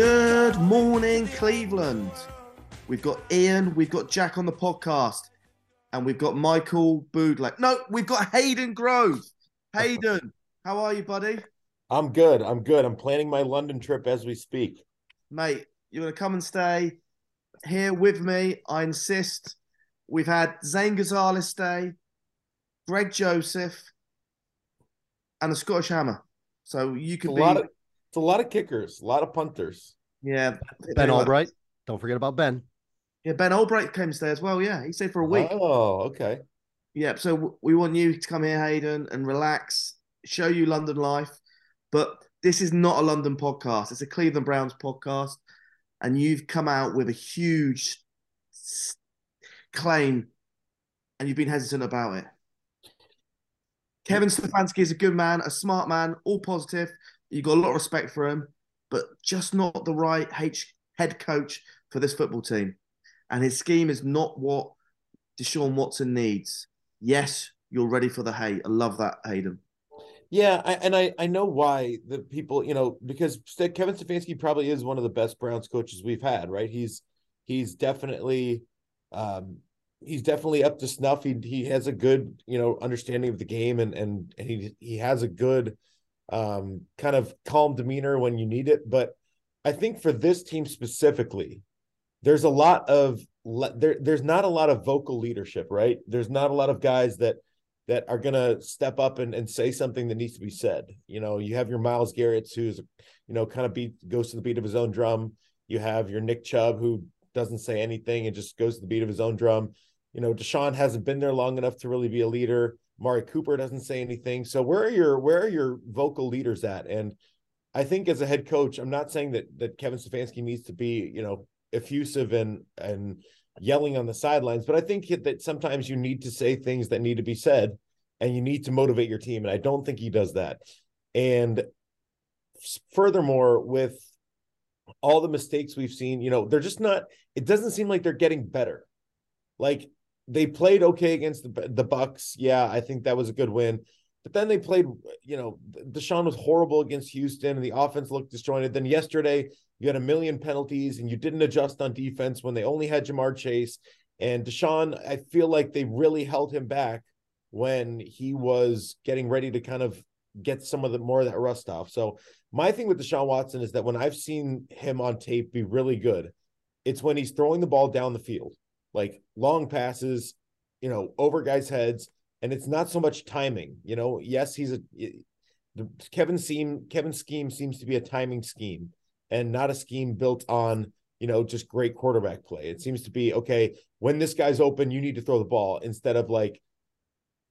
Good morning, Cleveland. We've got Ian, we've got Jack on the podcast, and we've got Michael Boodlek. No, we've got Hayden Grove. Hayden, how are you, buddy? I'm good. I'm good. I'm planning my London trip as we speak. Mate, you're going to come and stay here with me. I insist. We've had Zane Gonzalez stay, Greg Joseph, and the Scottish Hammer. So you could a be. lot of it's a lot of kickers, a lot of punters. yeah. Ben Albright. Don't forget about Ben. Yeah, Ben Albright came to stay as well. Yeah, he stayed for a week. Oh, okay. Yeah, so we want you to come here, Hayden, and relax, show you London life. But this is not a London podcast; it's a Cleveland Browns podcast, and you've come out with a huge claim, and you've been hesitant about it. Kevin Stefanski is a good man, a smart man, all positive. You got a lot of respect for him, but just not the right H- head coach for this football team. And his scheme is not what Deshaun Watson needs. Yes, you're ready for the hate. I love that, Hayden. Yeah, I, and I I know why the people you know because Kevin Stefanski probably is one of the best Browns coaches we've had. Right? He's he's definitely um he's definitely up to snuff. He he has a good you know understanding of the game and and, and he he has a good um kind of calm demeanor when you need it. But I think for this team specifically, there's a lot of there there's not a lot of vocal leadership. Right? There's not a lot of guys that that are to step up and, and say something that needs to be said. You know, you have your Myles Garrett's who's, you know, kind of beat goes to the beat of his own drum. You have your Nick Chubb who doesn't say anything and just goes to the beat of his own drum. You know, Deshaun hasn't been there long enough to really be a leader. Mari Cooper doesn't say anything. So where are your where are your vocal leaders at? And I think as a head coach, I'm not saying that that Kevin Stefanski needs to be, you know, effusive and and yelling on the sidelines, but I think that sometimes you need to say things that need to be said and you need to motivate your team. And I don't think he does that. And furthermore, with all the mistakes we've seen, you know, they're just not, it doesn't seem like they're getting better. Like they played okay against the, the Bucks. Yeah, I think that was a good win. But then they played, you know, Deshaun was horrible against Houston and the offense looked disjointed. Then yesterday, you had a million penalties and you didn't adjust on defense when they only had Ja'Marr Chase. And Deshaun, I feel like they really held him back when he was getting ready to kind of get some of the more of that rust off. So my thing with Deshaun Watson is that when I've seen him on tape be really good, it's when he's throwing the ball down the field, like long passes, you know, over guys' heads, and it's not so much timing. You know, yes, he's a the Kevin scheme. Kevin scheme seems to be a timing scheme and not a scheme built on you know just great quarterback play. It seems to be okay when this guy's open, you need to throw the ball instead of like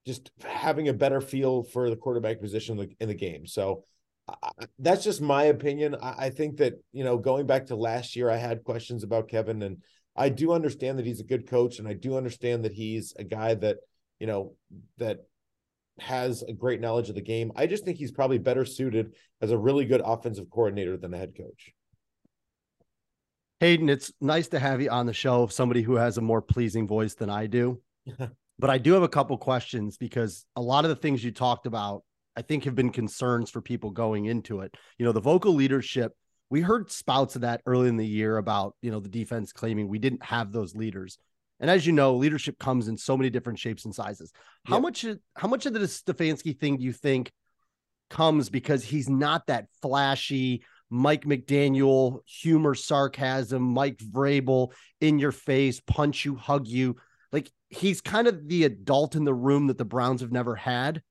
just having a better feel for the quarterback position in the, in the game. So uh, that's just my opinion. I, I think that you know going back to last year, I had questions about Kevin, and I do understand that he's a good coach, and I do understand that he's a guy that you know that has a great knowledge of the game. I just think he's probably better suited as a really good offensive coordinator than a head coach. Hayden, it's nice to have you on the show. Somebody who has a more pleasing voice than I do. but I do have a couple questions because a lot of the things you talked about, I think, have been concerns for people going into it. You know, the vocal leadership. We heard spouts of that early in the year about, you know, the defense claiming we didn't have those leaders. And as you know, leadership comes in so many different shapes and sizes. How Yep. much how much of the Stefanski thing do you think comes because he's not that flashy Mike McDaniel humor, sarcasm, Mike Vrabel in your face, punch you, hug you. Like he's kind of the adult in the room that the Browns have never had,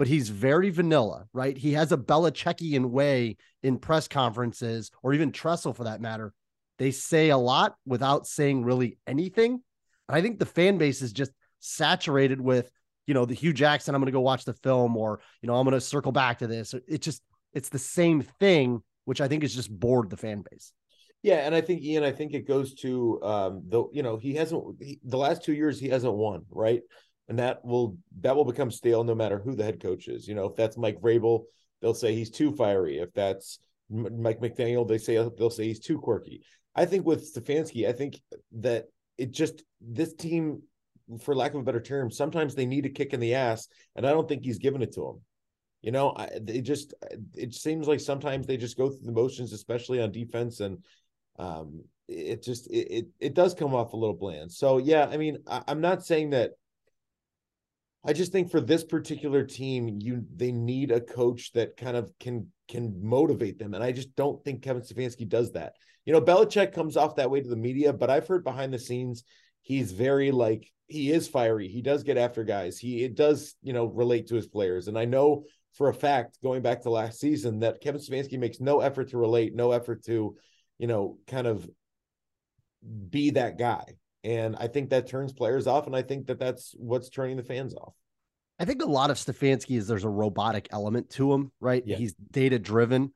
but he's very vanilla, right? He has a Belichickian way in press conferences or even Tressel for that matter. They say a lot without saying really anything. And I think the fan base is just saturated with, you know, the Hue Jackson, I'm going to go watch the film or, you know, I'm going to circle back to this. It just, it's the same thing, which I think is just bored the fan base. Yeah, and I think Ian, I think it goes to um the you know he hasn't he, the last two years he hasn't won right, and that will that will become stale no matter who the head coach is. You know, if that's Mike Vrabel, they'll say he's too fiery. If that's Mike McDaniel, they say they'll say he's too quirky. I think with Stefanski, I think that it just this team, for lack of a better term, sometimes they need a kick in the ass, and I don't think he's given it to them. You know, they just it seems like sometimes they just go through the motions, especially on defense, and um, it just it, it, it does come off a little bland. So yeah, I mean, I, I'm not saying that. I just think for this particular team, you they need a coach that kind of can can motivate them, and I just don't think Kevin Stefanski does that. You know, Belichick comes off that way to the media, but I've heard behind the scenes he's very like he is fiery. He does get after guys. He it does you know relate to his players, and I know for a fact going back to last season that Kevin Stefanski makes no effort to relate, no effort to you know, kind of be that guy. And I think that turns players off. And I think that that's what's turning the fans off. I think a lot of Stefanski is there's a robotic element to him, right? Yeah. He's data driven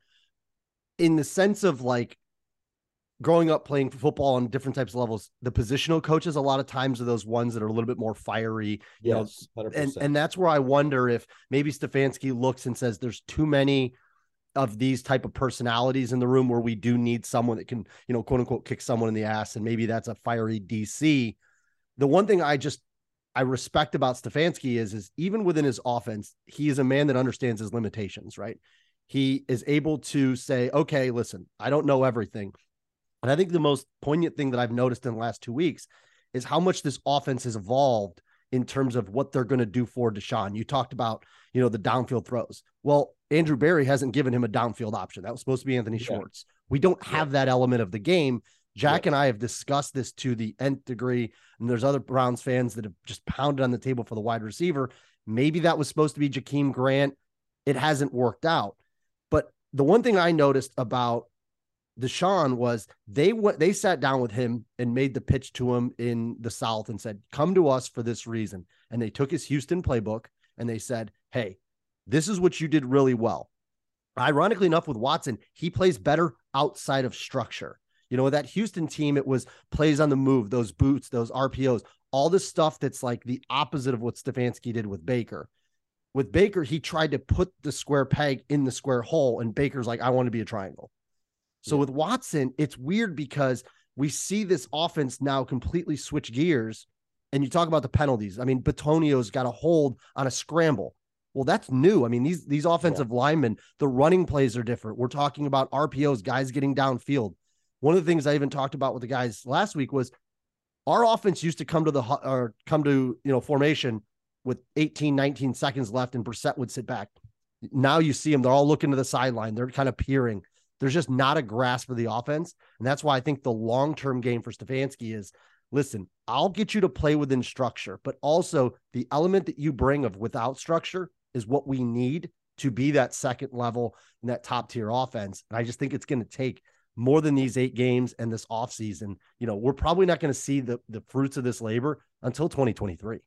in the sense of like growing up playing football on different types of levels. The positional coaches, a lot of times, are those ones that are a little bit more fiery. You know, 100%. and and that's where I wonder if maybe Stefanski looks and says there's too many of these type of personalities in the room where we do need someone that can, you know, quote unquote kick someone in the ass. And maybe that's a fiery DC. The one thing I just I respect about Stefanski is is even within his offense, he is a man that understands his limitations, right? He is able to say, okay, listen, I don't know everything. And I think the most poignant thing that I've noticed in the last two weeks is how much this offense has evolved in terms of what they're going to do for Deshaun. You talked about, you know, the downfield throws. Well, Andrew Berry hasn't given him a downfield option. That was supposed to be Anthony Yeah. Schwartz. We don't have that element of the game. Jack Yeah. and I have discussed this to the nth degree, and there's other Browns fans that have just pounded on the table for the wide receiver. Maybe that was supposed to be Jakeem Grant. It hasn't worked out. But the one thing I noticed about Deshaun was they went they sat down with him and made the pitch to him in the South and said, "Come to us for this reason." And they took his Houston playbook and they said, "Hey, this is what you did really well." Ironically enough, with Watson, he plays better outside of structure. You know, with that Houston team, it was plays on the move, those boots, those RPOs, all this stuff that's like the opposite of what Stefanski did with Baker. With Baker, he tried to put the square peg in the square hole, and Baker's like, I want to be a triangle. So Yeah. with Watson, it's weird because we see this offense now completely switch gears. And you talk about the penalties. I mean, Bitonio's got a hold on a scramble. Well, that's new. I mean, these these offensive linemen, the running plays are different. We're talking about RPOs, guys getting downfield. One of the things I even talked about with the guys last week was our offense used to come to the or come to you know formation with 18, 19 seconds left, and Brissett would sit back. Now you see them; they're all looking to the sideline. They're kind of peering. There's just not a grasp of the offense, and that's why I think the long term game for Stefanski is: listen, I'll get you to play within structure, but also the element that you bring of without structure is what we need to be that second level and that top tier offense. And I just think it's going to take more than these eight games and this offseason. You know, we're probably not going to see the the fruits of this labor until 2023.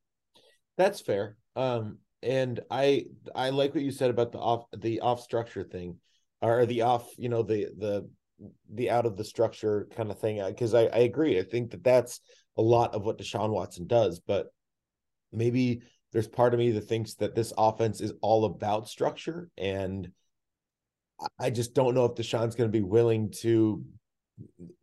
That's fair. Um, and I I like what you said about the off the off structure thing, or the off, you know, the the the out of the structure kind of thing. Because I I agree. I think that that's a lot of what Deshaun Watson does, but maybe there's part of me that thinks that this offense is all about structure, and I- just don't know if Deshaun's going to be willing to,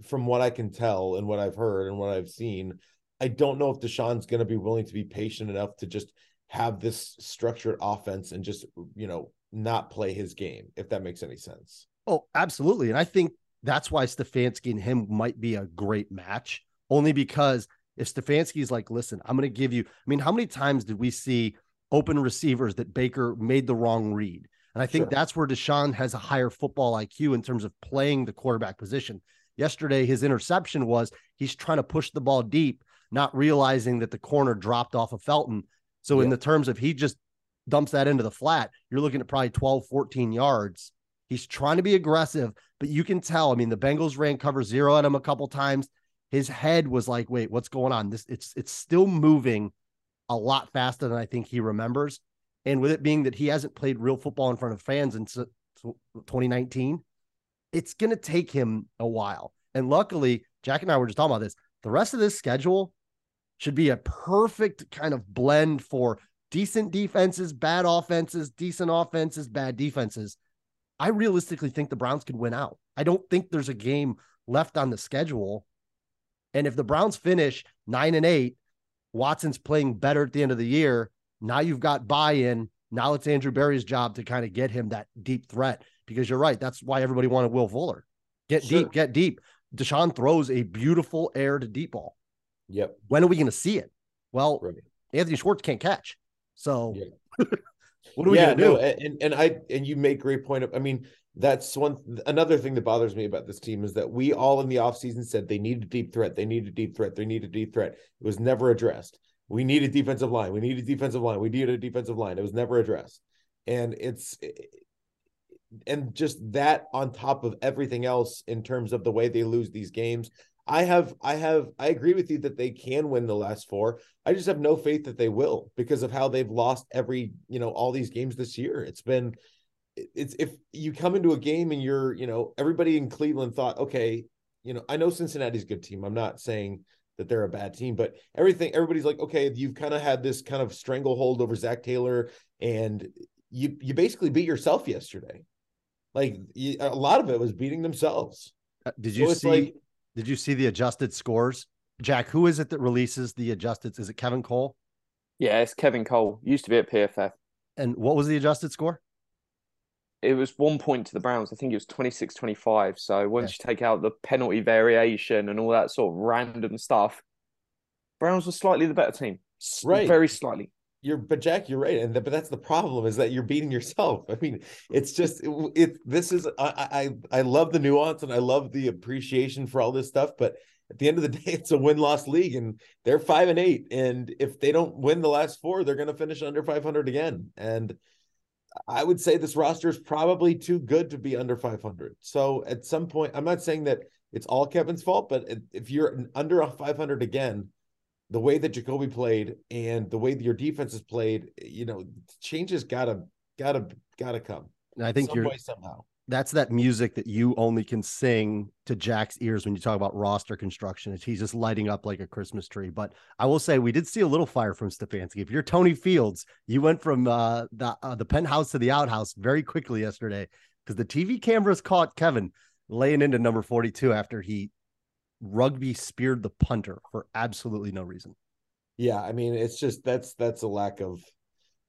from what I can tell and what I've heard and what I've seen, I don't know if Deshaun's going to be willing to be patient enough to just have this structured offense and just, you know, not play his game, if that makes any sense. Oh, absolutely. And I think that's why Stefanski and him might be a great match, only because if Stefanski's like, listen, I'm going to give you, I mean, how many times did we see open receivers that Baker made the wrong read? And I think Sure. that's where Deshaun has a higher football IQ in terms of playing the quarterback position. Yesterday, his interception was he's trying to push the ball deep, not realizing that the corner dropped off of Felton. So, in the terms of he just dumps that into the flat, you're looking at probably 12, 14 yards. He's trying to be aggressive, but you can tell. I mean, the Bengals ran cover zero at him a couple times. His head was like, wait, what's going on? This it's it's still moving a lot faster than I think he remembers. And with it being that he hasn't played real football in front of fans in 2019, it's going to take him a while. And luckily, Jack and I were just talking about this. The rest of this schedule should be a perfect kind of blend for decent defenses, bad offenses, decent offenses, bad defenses. I realistically think the Browns could win out. I don't think there's a game left on the schedule. And if the Browns finish nine and eight, Watson's playing better at the end of the year. Now you've got buy in. Now it's Andrew Berry's job to kind of get him that deep threat because you're right. That's why everybody wanted Will Fuller. Get Sure. deep, get deep. Deshaun throws a beautiful air to deep ball. Yep. When are we going to see it? Well, Right. Anthony Schwartz can't catch. So Yeah. what are we yeah, to do? no, and and I and you make great point. Of, I mean, that's one another thing that bothers me about this team is that we all in the offseason said they need a deep threat, they need a deep threat, they need a deep threat. It was never addressed. We need a defensive line. We need a defensive line. We need a defensive line. It was never addressed, and it's and just that on top of everything else in terms of the way they lose these games. I have, I have, I agree with you that they can win the last four. I just have no faith that they will because of how they've lost every, you know, all these games this year. It's been, it's if you come into a game and you're, you know, everybody in Cleveland thought, okay, you know, I know Cincinnati's a good team. I'm not saying that they're a bad team, but everything, everybody's like, okay, you've kind of had this kind of stranglehold over Zac Taylor, and you you basically beat yourself yesterday. Like you, a lot of it was beating themselves. Uh, Did you it's see? like- did you see the adjusted scores? Jack, who is it that releases the adjusted? Is it Kevin Cole? Yeah, it's Kevin Cole. Used to be at PFF. And what was the adjusted score? It was one point to the Browns. I think it was 26 25. So once you take out the penalty variation and all that sort of random stuff, Browns were slightly the better team. Right. Very slightly. You're, but Jack, you're right, and th- but that's the problem is that you're beating yourself. I mean, it's just it. it this is I, I I love the nuance and I love the appreciation for all this stuff, but at the end of the day, it's a win loss league, and they're five and eight, and if they don't win the last four, they're going to finish under 500 again, and I would say this roster is probably too good to be under 500. So at some point, I'm not saying that it's all Kevin's fault, but if you're under a 500 again, the way that Jacoby played and the way that your defense is played, you know, changes gotta gotta gotta come. And I think some you're way somehow. that's that music that you only can sing to Jack's ears when you talk about roster construction. He's just lighting up like a Christmas tree. But I will say we did see a little fire from Stefanski. If you're Tony Fields, you went from uh, the uh, the penthouse to the outhouse very quickly yesterday because the TV cameras caught Kevin laying into number 42 after he rugby speared the punter for absolutely no reason. Yeah, I mean, it's just that's that's a lack of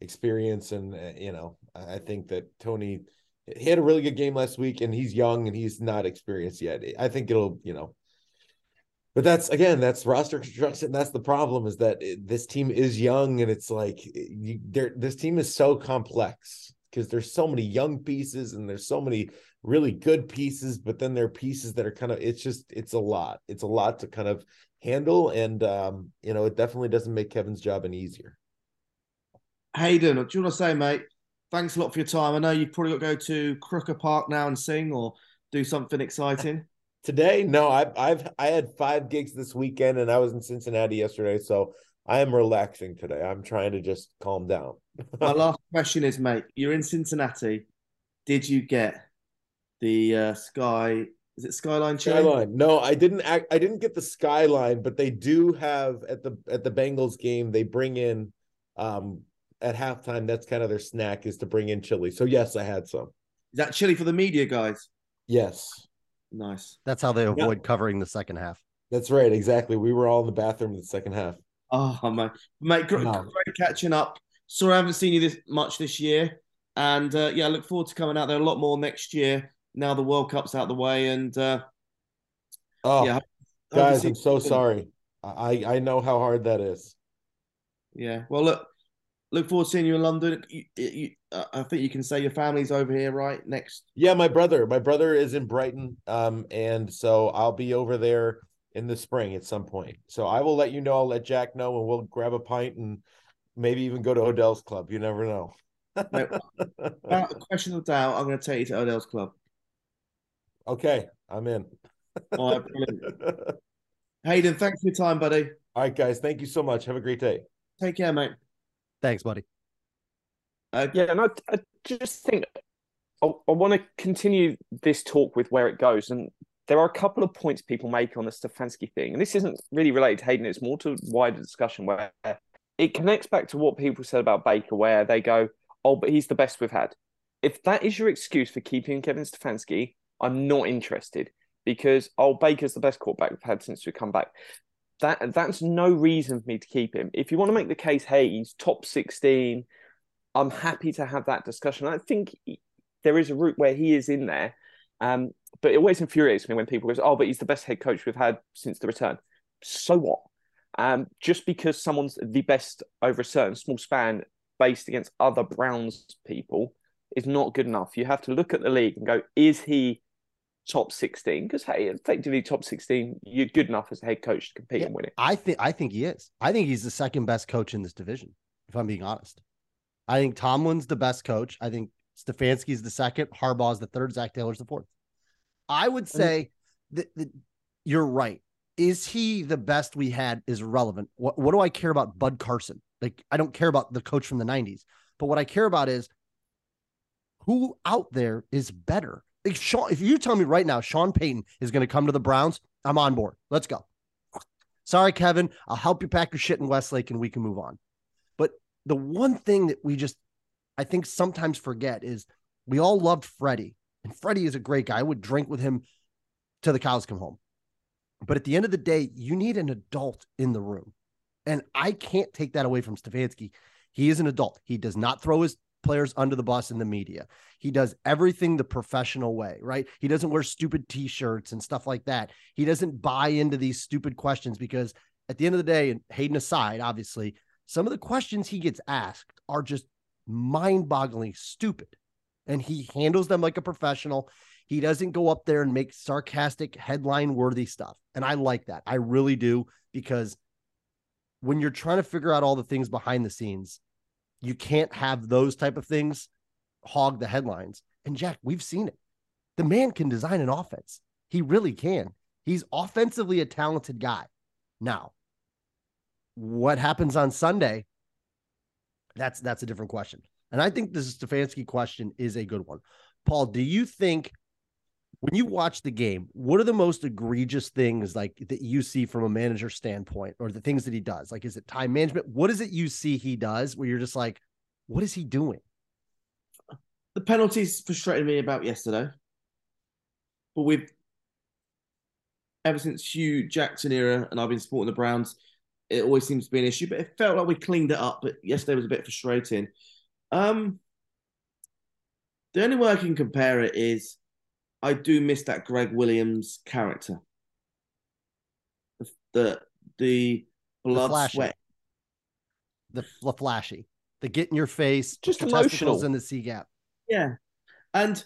experience, and uh, you know, I think that Tony he had a really good game last week, and he's young and he's not experienced yet. I think it'll, you know. But that's again, that's roster construction. That's the problem is that it, this team is young, and it's like you, there. This team is so complex because there's so many young pieces, and there's so many really good pieces, but then there are pieces that are kind of. It's just it's a lot. It's a lot to kind of handle, and um, you know, it definitely doesn't make Kevin's job any easier. Hayden, what do you want to say, mate? Thanks a lot for your time. I know you've probably got to go to Crooker Park now and sing or do something exciting. Today, no, I've I've I had five gigs this weekend, and I was in Cincinnati yesterday, so I am relaxing today. I'm trying to just calm down. My last question is, mate, you're in Cincinnati. Did you get the uh, Sky? Is it Skyline Chili? Skyline. No, I didn't act, I didn't get the skyline, but they do have at the at the Bengals game, they bring in um at halftime, that's kind of their snack is to bring in chili. So yes, I had some. Is that chili for the media guys? Yes. Nice. That's how they avoid covering the second half. That's right, exactly. We were all in the bathroom in the second half. Oh, mate, mate, great, No. great catching up. Sorry, I haven't seen you this much this year, and uh, yeah, I look forward to coming out there a lot more next year. Now the World Cup's out of the way, and uh, Oh, Yeah, guys, I'm so sorry. I I know how hard that is. Yeah. Well, look, look forward to seeing you in London. You, you, uh, I think you can say your family's over here, right? Next. Yeah, my brother. My brother is in Brighton. Um, and so I'll be over there in the spring at some point. So I will let you know. I'll let Jack know and we'll grab a pint and maybe even go to Odell's club. You never know. Without a question of doubt, I'm going to take you to Odell's club. Okay, I'm in. All right, brilliant. Hayden, thanks for your time, buddy. All right, guys. Thank you so much. Have a great day. Take care, mate. Thanks, buddy. Uh, Yeah, and I, I just think I, I want to continue this talk with where it goes. And there are a couple of points people make on the Stefanski thing. And this isn't really related to Hayden, it's more to wider discussion where it connects back to what people said about Baker, where they go, oh, but he's the best we've had. If that is your excuse for keeping Kevin Stefanski, I'm not interested because, oh, Baker's the best quarterback we've had since we come back. That That's no reason for me to keep him. If you want to make the case, hey, he's top 16, I'm happy to have that discussion. I think he- there is a route where he is in there. Um, but it always infuriates me when people go, "Oh, but he's the best head coach we've had since the return." So what? Um, just because someone's the best over a certain small span based against other Browns people is not good enough. You have to look at the league and go, "Is he top 16?" Because hey, effectively top 16, you're good enough as a head coach to compete Yeah. and win it. I think I think he is. I think he's the second best coach in this division, if I'm being honest. I think Tomlin's the best coach. I think Stefanski's the second, Harbaugh's the third, Zac Taylor's the fourth. I would say that, that you're right. Is he the best we had is relevant. What what do I care about Bud Carson? Like I don't care about the coach from the 90s. But what I care about is who out there is better. If Sean, if you tell me right now Sean Payton is going to come to the Browns, I'm on board. Let's go. Sorry, Kevin. I'll help you pack your shit in Westlake and we can move on. But the one thing that we just, I think, sometimes forget is we all loved Freddie, and Freddie is a great guy. I would drink with him till the cows come home. But at the end of the day, you need an adult in the room. And I can't take that away from Stefanski. He is an adult. He does not throw his players under the bus in the media. He does everything the professional way, right? He doesn't wear stupid t-shirts and stuff like that. He doesn't buy into these stupid questions because at the end of the day, and Hayden aside, obviously, some of the questions he gets asked are just mind boggling stupid. And he handles them like a professional. He doesn't go up there and make sarcastic headline worthy stuff. And I like that. I really do because when you're trying to figure out all the things behind the scenes, you can't have those type of things hog the headlines. And Jack, we've seen it. The man can design an offense. He really can. He's offensively a talented guy. Now, what happens on Sunday? That's that's a different question. And I think this Stefanski question is a good one. Paul, do you think when you watch the game, what are the most egregious things like that you see from a manager standpoint or the things that he does? Like, is it time management? What is it you see he does where you're just like, what is he doing? the penalties frustrated me about yesterday. But we've ever since Hue Jackson era, and I've been supporting the Browns, it always seems to be an issue. But it felt like we cleaned it up. But yesterday was a bit frustrating. Um, the only way I can compare it is I do miss that Gregg Williams character. The the, the blood flashy. sweat. The, the flashy, the get in your face, Just emotional. in the C gap. Yeah. And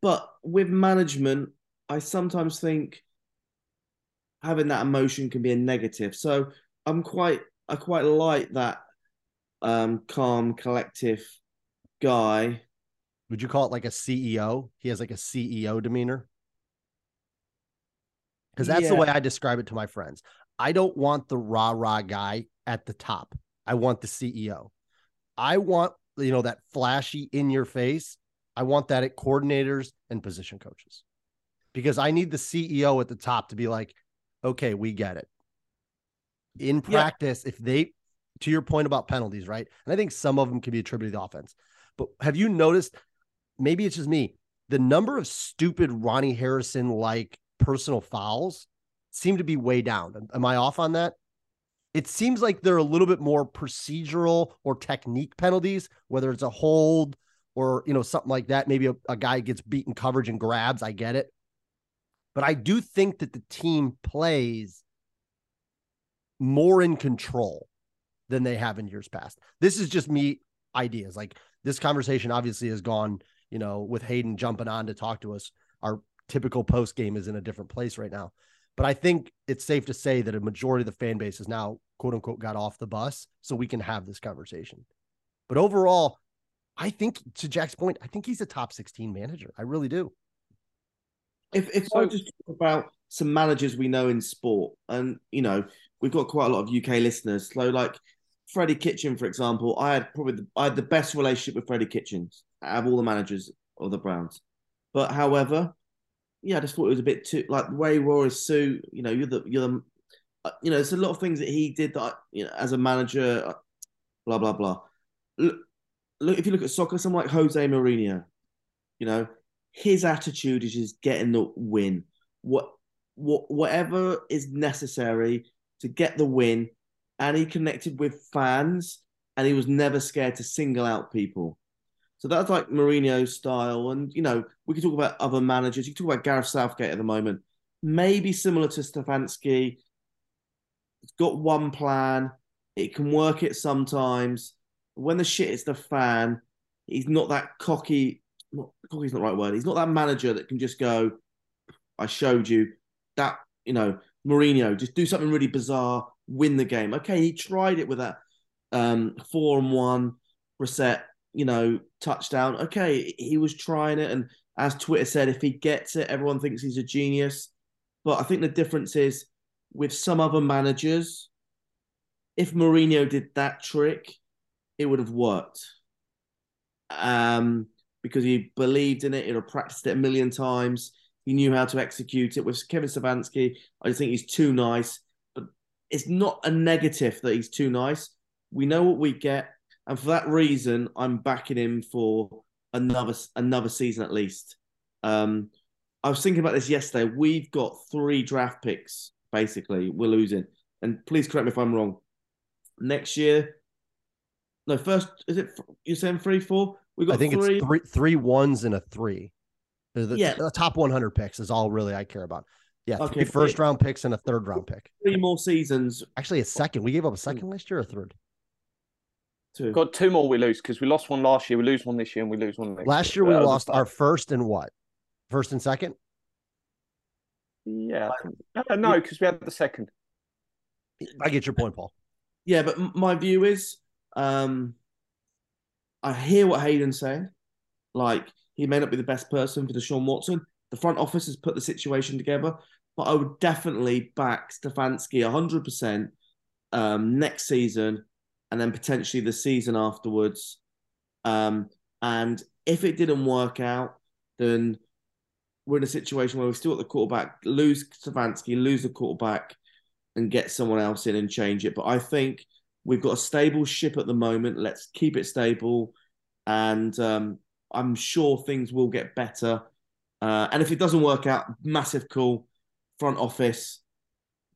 but with management, I sometimes think having that emotion can be a negative. So I'm quite I quite like that um calm, collective guy. Would you call it like a CEO? He has like a CEO demeanor. Because that's the way I describe it to my friends. I don't want the rah rah guy at the top. I want the CEO. I want, you know, that flashy in your face. I want that at coordinators and position coaches because I need the CEO at the top to be like, okay, we get it. In Yeah. practice, if they, to your point about penalties, right? And I think some of them can be attributed to the offense. But have you noticed? Maybe it's just me. The number of stupid Ronnie Harrison like personal fouls seem to be way down. Am I off on that? It seems like they're a little bit more procedural or technique penalties, whether it's a hold or you know something like that. Maybe a, a guy gets beaten coverage and grabs. I get it, but I do think that the team plays more in control than they have in years past. This is just me ideas. Like this conversation obviously has gone, you know, with Hayden jumping on to talk to us. Our typical post game is in a different place right now. But I think it's safe to say that a majority of the fan base is now quote unquote got off the bus so we can have this conversation. But overall, I think to Jack's point, I think he's a top 16 manager. I really do. If if I just talk about some managers we know in sport, and you know, we've got quite a lot of UK listeners. So like Freddie Kitchen, for example, I had probably the, I had the best relationship with Freddie Kitchens out of all the managers of the Browns. But however, yeah, I just thought it was a bit too like the way he wore his suit. You know, you're the you're the uh, you know, there's a lot of things that he did that I, you know as a manager, uh, blah blah blah. Look, look if you look at soccer, someone like Jose Mourinho, you know, his attitude is just getting the win. What what whatever is necessary to get the win, and he connected with fans, and he was never scared to single out people. So that's like Mourinho's style, and you know we could talk about other managers. You can talk about Gareth Southgate at the moment, maybe similar to Stefanski. It's got one plan. It can work it sometimes. When the shit is the fan, he's not that cocky. Not cocky's not the right word. He's not that manager that can just go. I showed you that. You know, Mourinho just do something really bizarre, win the game. Okay, he tried it with that um, four and one reset you know, touchdown. Okay, he was trying it, and as Twitter said, if he gets it, everyone thinks he's a genius. But I think the difference is with some other managers, if Mourinho did that trick, it would have worked. Um, because he believed in it, he'd have practiced it a million times. He knew how to execute it. With Kevin Savansky, I just think he's too nice. It's not a negative that he's too nice. We know what we get and for that reason, I'm backing him for another another season at least. Um, I was thinking about this yesterday. We've got three draft picks. Basically, we're losing. And please correct me if I'm wrong. Next year, no, first is it? You're saying three, four? We got. I think three. it's three three ones and a three. The, Yeah. the top 100 picks is all really I care about. Yeah, Okay, three first round picks and a third round pick. three more seasons. Actually, a second. We gave up a second last year or a third. To Got two more we lose because we lost one last year, we lose one this year, and we lose one next Last year we Uh, lost our first and what? First and second? Yeah, uh, no, because we had the second. I get your point, Paul. Yeah, but my view is, um, I hear what Hayden's saying. Like he may not be the best person for the Deshaun Watson. The front office has put the situation together, but I would definitely back Stefanski hundred percent um, next season, and then potentially the season afterwards. Um, and if it didn't work out, then we're in a situation where we still got the quarterback, lose Stefanski, lose the quarterback, and get someone else in and change it. But I think we've got a stable ship at the moment. Let's keep it stable, and um, I'm sure things will get better. Uh, and if it doesn't work out, massive call, front office.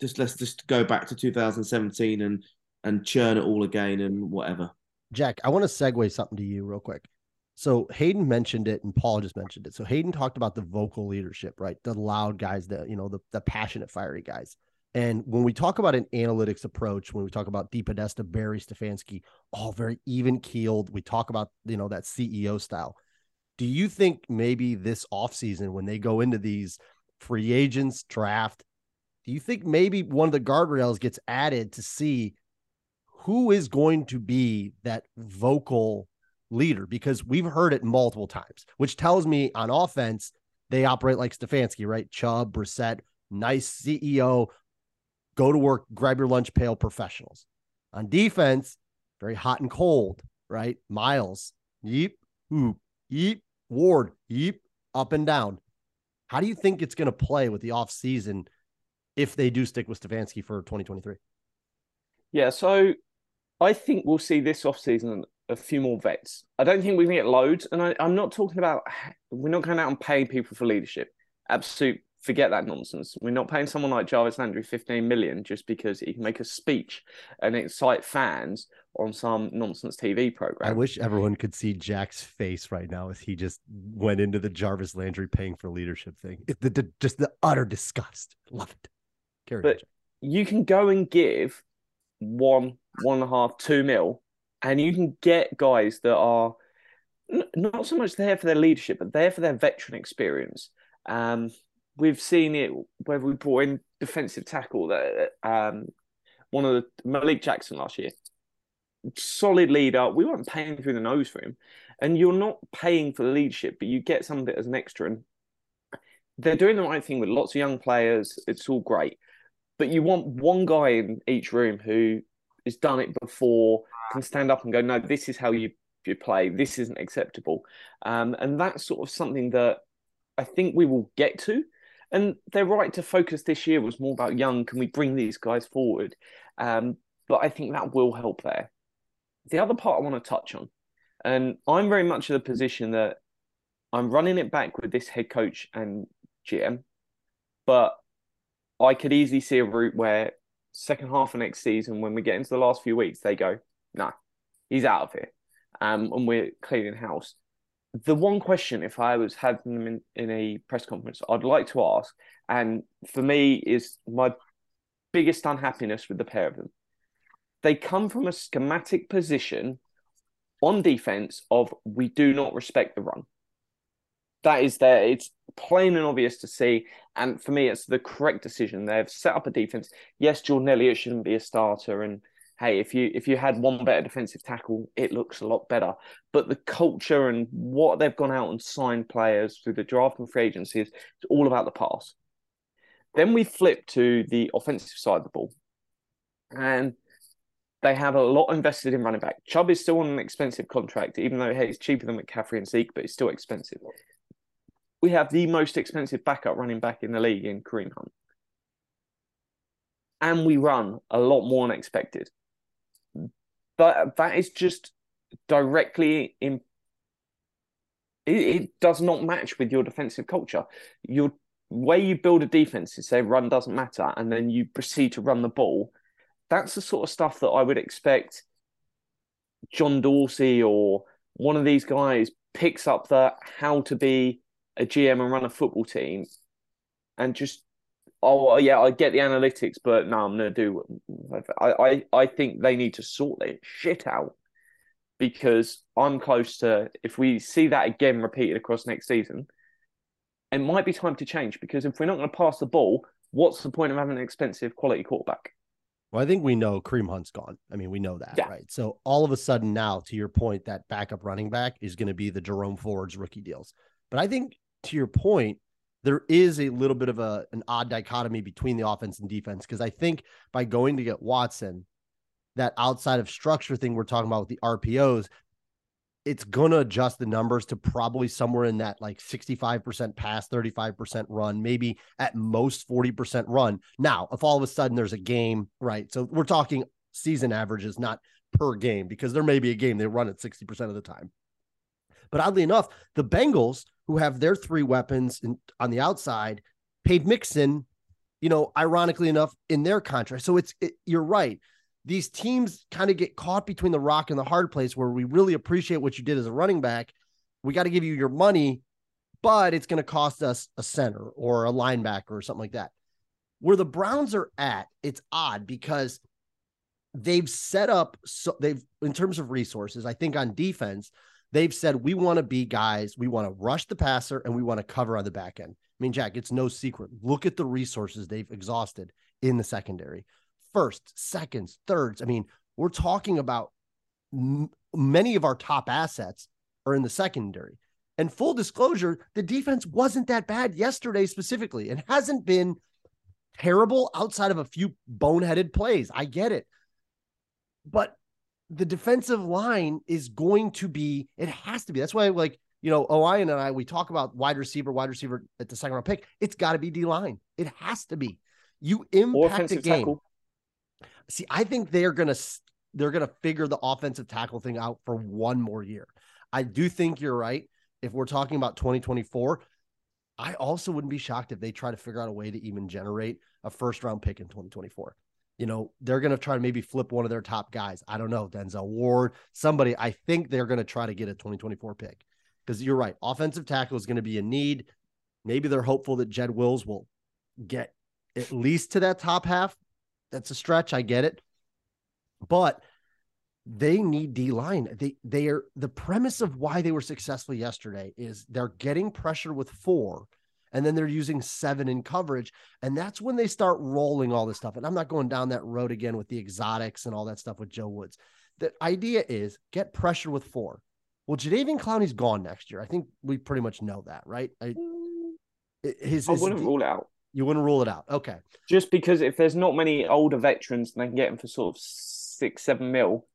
Just let's just go back to 2017 and and churn it all again and whatever. Jack, I want to segue something to you real quick. So Hayden mentioned it and Paul just mentioned it. So Hayden talked about the vocal leadership, right? The loud guys, the you know, the the passionate, fiery guys. And when we talk about an analytics approach, when we talk about Deep Podesta, Berry Stefanski, all very even keeled, we talk about you know that CEO style. Do you think maybe this offseason when they go into these free agents draft, do you think maybe one of the guardrails gets added to see who is going to be that vocal leader? Because we've heard it multiple times, which tells me on offense, they operate like Stefanski, right? Chubb, Brissett, nice CEO, go to work, grab your lunch pail professionals. On defense, very hot and cold, right? Myles, yeep, hoop, yeep, Ward, yeep, up and down. How do you think it's going to play with the offseason if they do stick with Stefanski for 2023? Yeah, so I think we'll see this offseason a few more vets. I don't think going to get loads. And I, I'm not talking about, we're not going out and paying people for leadership. Absolute, forget that nonsense. We're not paying someone like Jarvis Landry 15 million just because he can make a speech and excite fans on some nonsense TV program. I wish everyone could see Jack's face right now as he just went into the Jarvis Landry paying for leadership thing. It, the, the, just the utter disgust. Love it. Carry But Jack. you can go and give one, one and a half, two mil, and you can get guys that are n- not so much there for their leadership, but there for their veteran experience. Um, we've seen it where we brought in defensive tackle that um, one of the Malik Jackson last year, solid leader. We weren't paying through the nose for him, and you're not paying for the leadership, but you get some of it as an extra. And they're doing the right thing with lots of young players. It's all great. but you want one guy in each room who has done it before, can stand up and go, no, this is how you you play. This isn't acceptable, um, and that's sort of something that I think we will get to. And their right to focus this year was more about young. Can we bring these guys forward? Um, but I think that will help there. The other part I want to touch on, and I'm very much in the position that I'm running it back with this head coach and GM, but I could easily see a route where second half of next season, when we get into the last few weeks, they go, no, he's out of here, um, and we're cleaning house. The one question, if I was having them in, in a press conference, I'd like to ask, and for me is my biggest unhappiness with the pair of them. They come from a schematic position on defense of we do not respect the run. That is there. It's plain and obvious to see. And for me, it's the correct decision. They've set up a defense. Yes, Jordan Elliott shouldn't be a starter. And hey, if you if you had one better defensive tackle, it looks a lot better. But the culture and what they've gone out and signed players through the draft and free agency is it's all about the pass. Then we flip to the offensive side of the ball. And they have a lot invested in running back. Chubb is still on an expensive contract, even though hey, it's cheaper than McCaffrey and Zeke, but it's still expensive. We have the most expensive backup running back in the league in Kareem Hunt. And we run a lot more than expected. But that is just directly in it, it does not match with your defensive culture. Your way you build a defense is say run doesn't matter, and then you proceed to run the ball that's the sort of stuff that I would expect John Dorsey or one of these guys picks up the how to be a GM and run a football team and just oh yeah I get the analytics but no I'm gonna do I, I I think they need to sort their shit out because I'm close to if we see that again repeated across next season it might be time to change because if we're not going to pass the ball what's the point of having an expensive quality quarterback well, I think we know Kareem Hunt's gone. I mean, we know that, Yeah. right? So all of a sudden now, to your point, that backup running back is going to be the Jerome Ford's rookie deals. But I think to your point, there is a little bit of a an odd dichotomy between the offense and defense because I think by going to get Watson, that outside of structure thing we're talking about with the RPOs, it's going to adjust the numbers to probably somewhere in that like 65% pass, 35% run, maybe at most 40% run. Now, if all of a sudden there's a game, right? So we're talking season averages, not per game, because there may be a game they run at 60% of the time. But oddly enough, the Bengals, who have their three weapons in, on the outside, paid Mixon, you know, ironically enough, in their contract. So it's, it, you're right these teams kind of get caught between the rock and the hard place where we really appreciate what you did as a running back. We got to give you your money, but it's going to cost us a center or a linebacker or something like that. Where the Browns are at, it's odd because they've set up so they've in terms of resources, I think on defense, they've said we want to be guys, we want to rush the passer and we want to cover on the back end. I mean, Jack, it's no secret. Look at the resources they've exhausted in the secondary first, seconds, thirds. I mean, we're talking about m- many of our top assets are in the secondary. And full disclosure, the defense wasn't that bad yesterday specifically. It hasn't been terrible outside of a few boneheaded plays. I get it. But the defensive line is going to be, it has to be. That's why, like, you know, Orion and I, we talk about wide receiver, wide receiver at the second round pick. It's got to be D line. It has to be. You impact the game. Tackle. See, I think they're gonna they're gonna figure the offensive tackle thing out for one more year. I do think you're right. If we're talking about 2024, I also wouldn't be shocked if they try to figure out a way to even generate a first round pick in 2024. You know, they're going to try to maybe flip one of their top guys. I don't know, Denzel Ward, somebody. I think they're going to try to get a 2024 pick because you're right. Offensive tackle is going to be a need. Maybe they're hopeful that Jed Wills will get at least to that top half, that's a stretch. I get it. But they need D line. They they are the premise of why they were successful yesterday is they're getting pressure with four, and then they're using seven in coverage, and that's when they start rolling all this stuff. And I'm not going down that road again with the exotics and all that stuff with Joe Woods. The idea is get pressure with four. Well, Jadeveon Clowney's gone next year. I think we pretty much know that, right? I, mm. his, his I wouldn't rule out You wouldn't rule it out. Okay. Just because if there's not many older veterans and they can get them for sort of six, seven mil,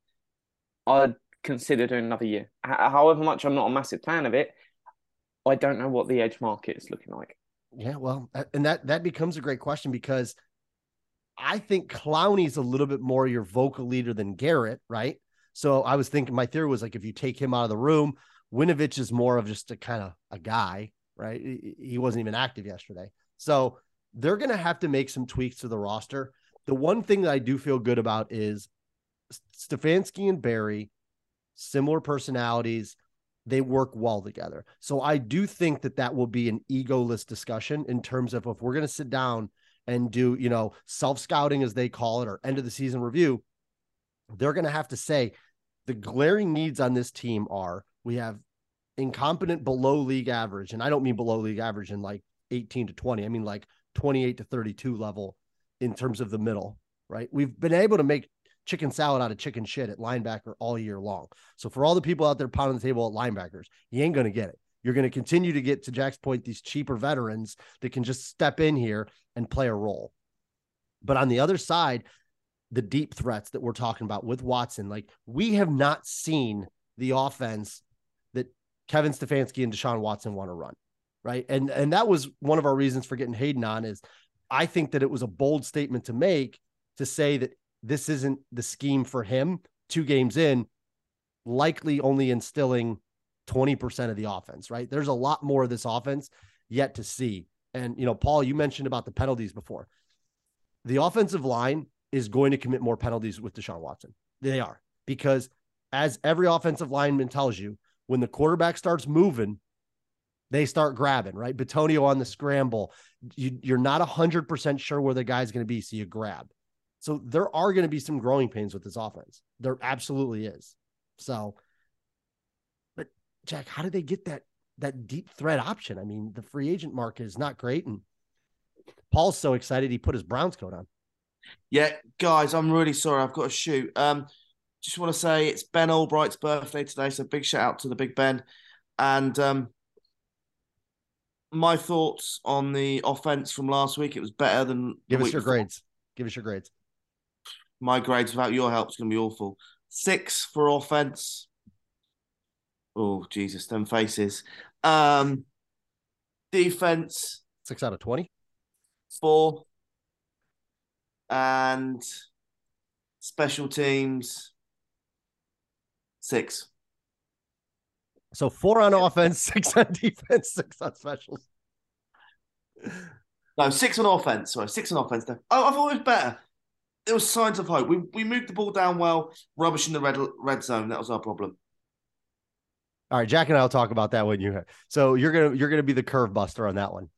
I'd consider doing another year. H- however much I'm not a massive fan of it, I don't know what the edge market is looking like. Yeah, well, uh, and that that becomes a great question because I think Clowney's a little bit more your vocal leader than Garrett, right? So I was thinking my theory was like if you take him out of the room, Winovich is more of just a kind of a guy, right? He he wasn't even active yesterday. So they're going to have to make some tweaks to the roster. The one thing that I do feel good about is Stefanski and Berry, similar personalities, they work well together. So I do think that that will be an egoless discussion in terms of if we're going to sit down and do, you know, self scouting as they call it or end of the season review, they're going to have to say the glaring needs on this team are we have incompetent below league average. And I don't mean below league average in like 18 to 20. I mean like 28 to 32 level in terms of the middle, right? We've been able to make chicken salad out of chicken shit at linebacker all year long. So for all the people out there pounding the table at linebackers, you ain't going to get it. You're going to continue to get to Jack's point these cheaper veterans that can just step in here and play a role. But on the other side, the deep threats that we're talking about with Watson, like we have not seen the offense that Kevin Stefanski and Deshaun Watson want to run. Right. And and that was one of our reasons for getting Hayden on is I think that it was a bold statement to make to say that this isn't the scheme for him two games in, likely only instilling 20% of the offense, right? There's a lot more of this offense yet to see. And, you know, Paul, you mentioned about the penalties before. The offensive line is going to commit more penalties with Deshaun Watson. They are because, as every offensive lineman tells you, when the quarterback starts moving, they start grabbing, right? Bitonio on the scramble. You, you're not 100% sure where the guy's going to be, so you grab. So there are going to be some growing pains with this offense. There absolutely is. So, but Jack, how did they get that that deep threat option? I mean, the free agent market is not great, and Paul's so excited he put his Browns coat on. Yeah, guys, I'm really sorry. I've got to shoot. Um, just want to say it's Ben Albright's birthday today, so big shout out to the Big Ben. And um, my thoughts on the offense from last week. It was better than. Give us your before. grades. Give us your grades. My grades without your help is going to be awful. Six for offense. Oh Jesus, them faces. Um, defense Six out of twenty. four, and special teams six. So four on offense, six on defense, six on specials. No, six on offense. Sorry, six on offense. Oh, I thought it was better. There was signs of hope. We we moved the ball down well. Rubbish in the red red zone. That was our problem. All right, Jack and I'll talk about that when you. So you're gonna you're gonna be the curve buster on that one.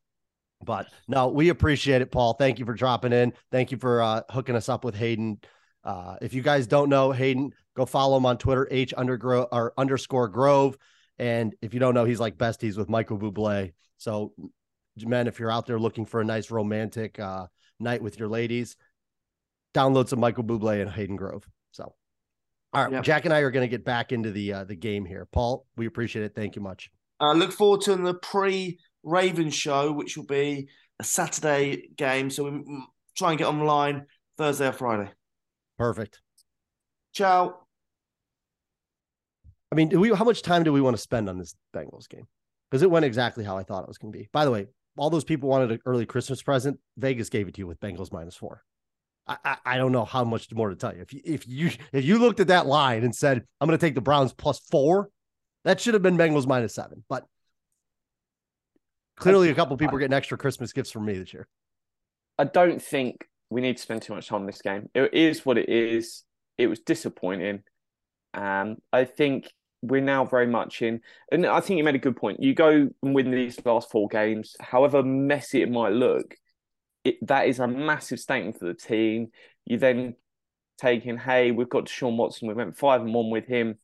But no, we appreciate it, Paul. Thank you for dropping in. Thank you for uh, hooking us up with Hayden. Uh, if you guys don't know Hayden, go follow him on Twitter, H undergro or underscore Grove. And if you don't know, he's like besties with Michael Bublé. So, men, if you're out there looking for a nice romantic uh, night with your ladies, download some Michael Bublé and Hayden Grove. So, all right, Yep. Jack and I are going to get back into the uh, the game here. Paul, we appreciate it. Thank you much. I look forward to the pre Ravens show, which will be a Saturday game. So we try and get online Thursday or Friday. Perfect. Ciao. I mean, do we how much time do we want to spend on this Bengals game? Because it went exactly how I thought it was going to be. By the way, all those people wanted an early Christmas present. Vegas gave it to you with Bengals minus four. I, I, I don't know how much more to tell you. If you if you if you looked at that line and said I'm going to take the Browns plus four, that should have been Bengals minus seven. But clearly, a couple people are getting extra Christmas gifts from me this year. I don't think we need to spend too much time on this game. It is what it is. It was disappointing. Um, I think we're now very much in, and I think you made a good point. You go and win these last four games, however messy it might look, it, that is a massive statement for the team. You then take in, hey, we've got Deshaun Watson, we went five and one with him.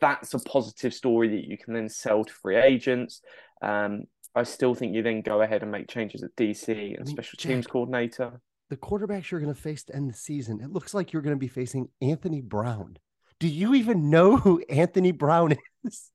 That's a positive story that you can then sell to free agents. Um, I still think you then go ahead and make changes at DC and I mean, special teams coordinator. The quarterbacks you're going to face to end the season, it looks like you're going to be facing Anthony Brown. Do you even know who Anthony Brown is?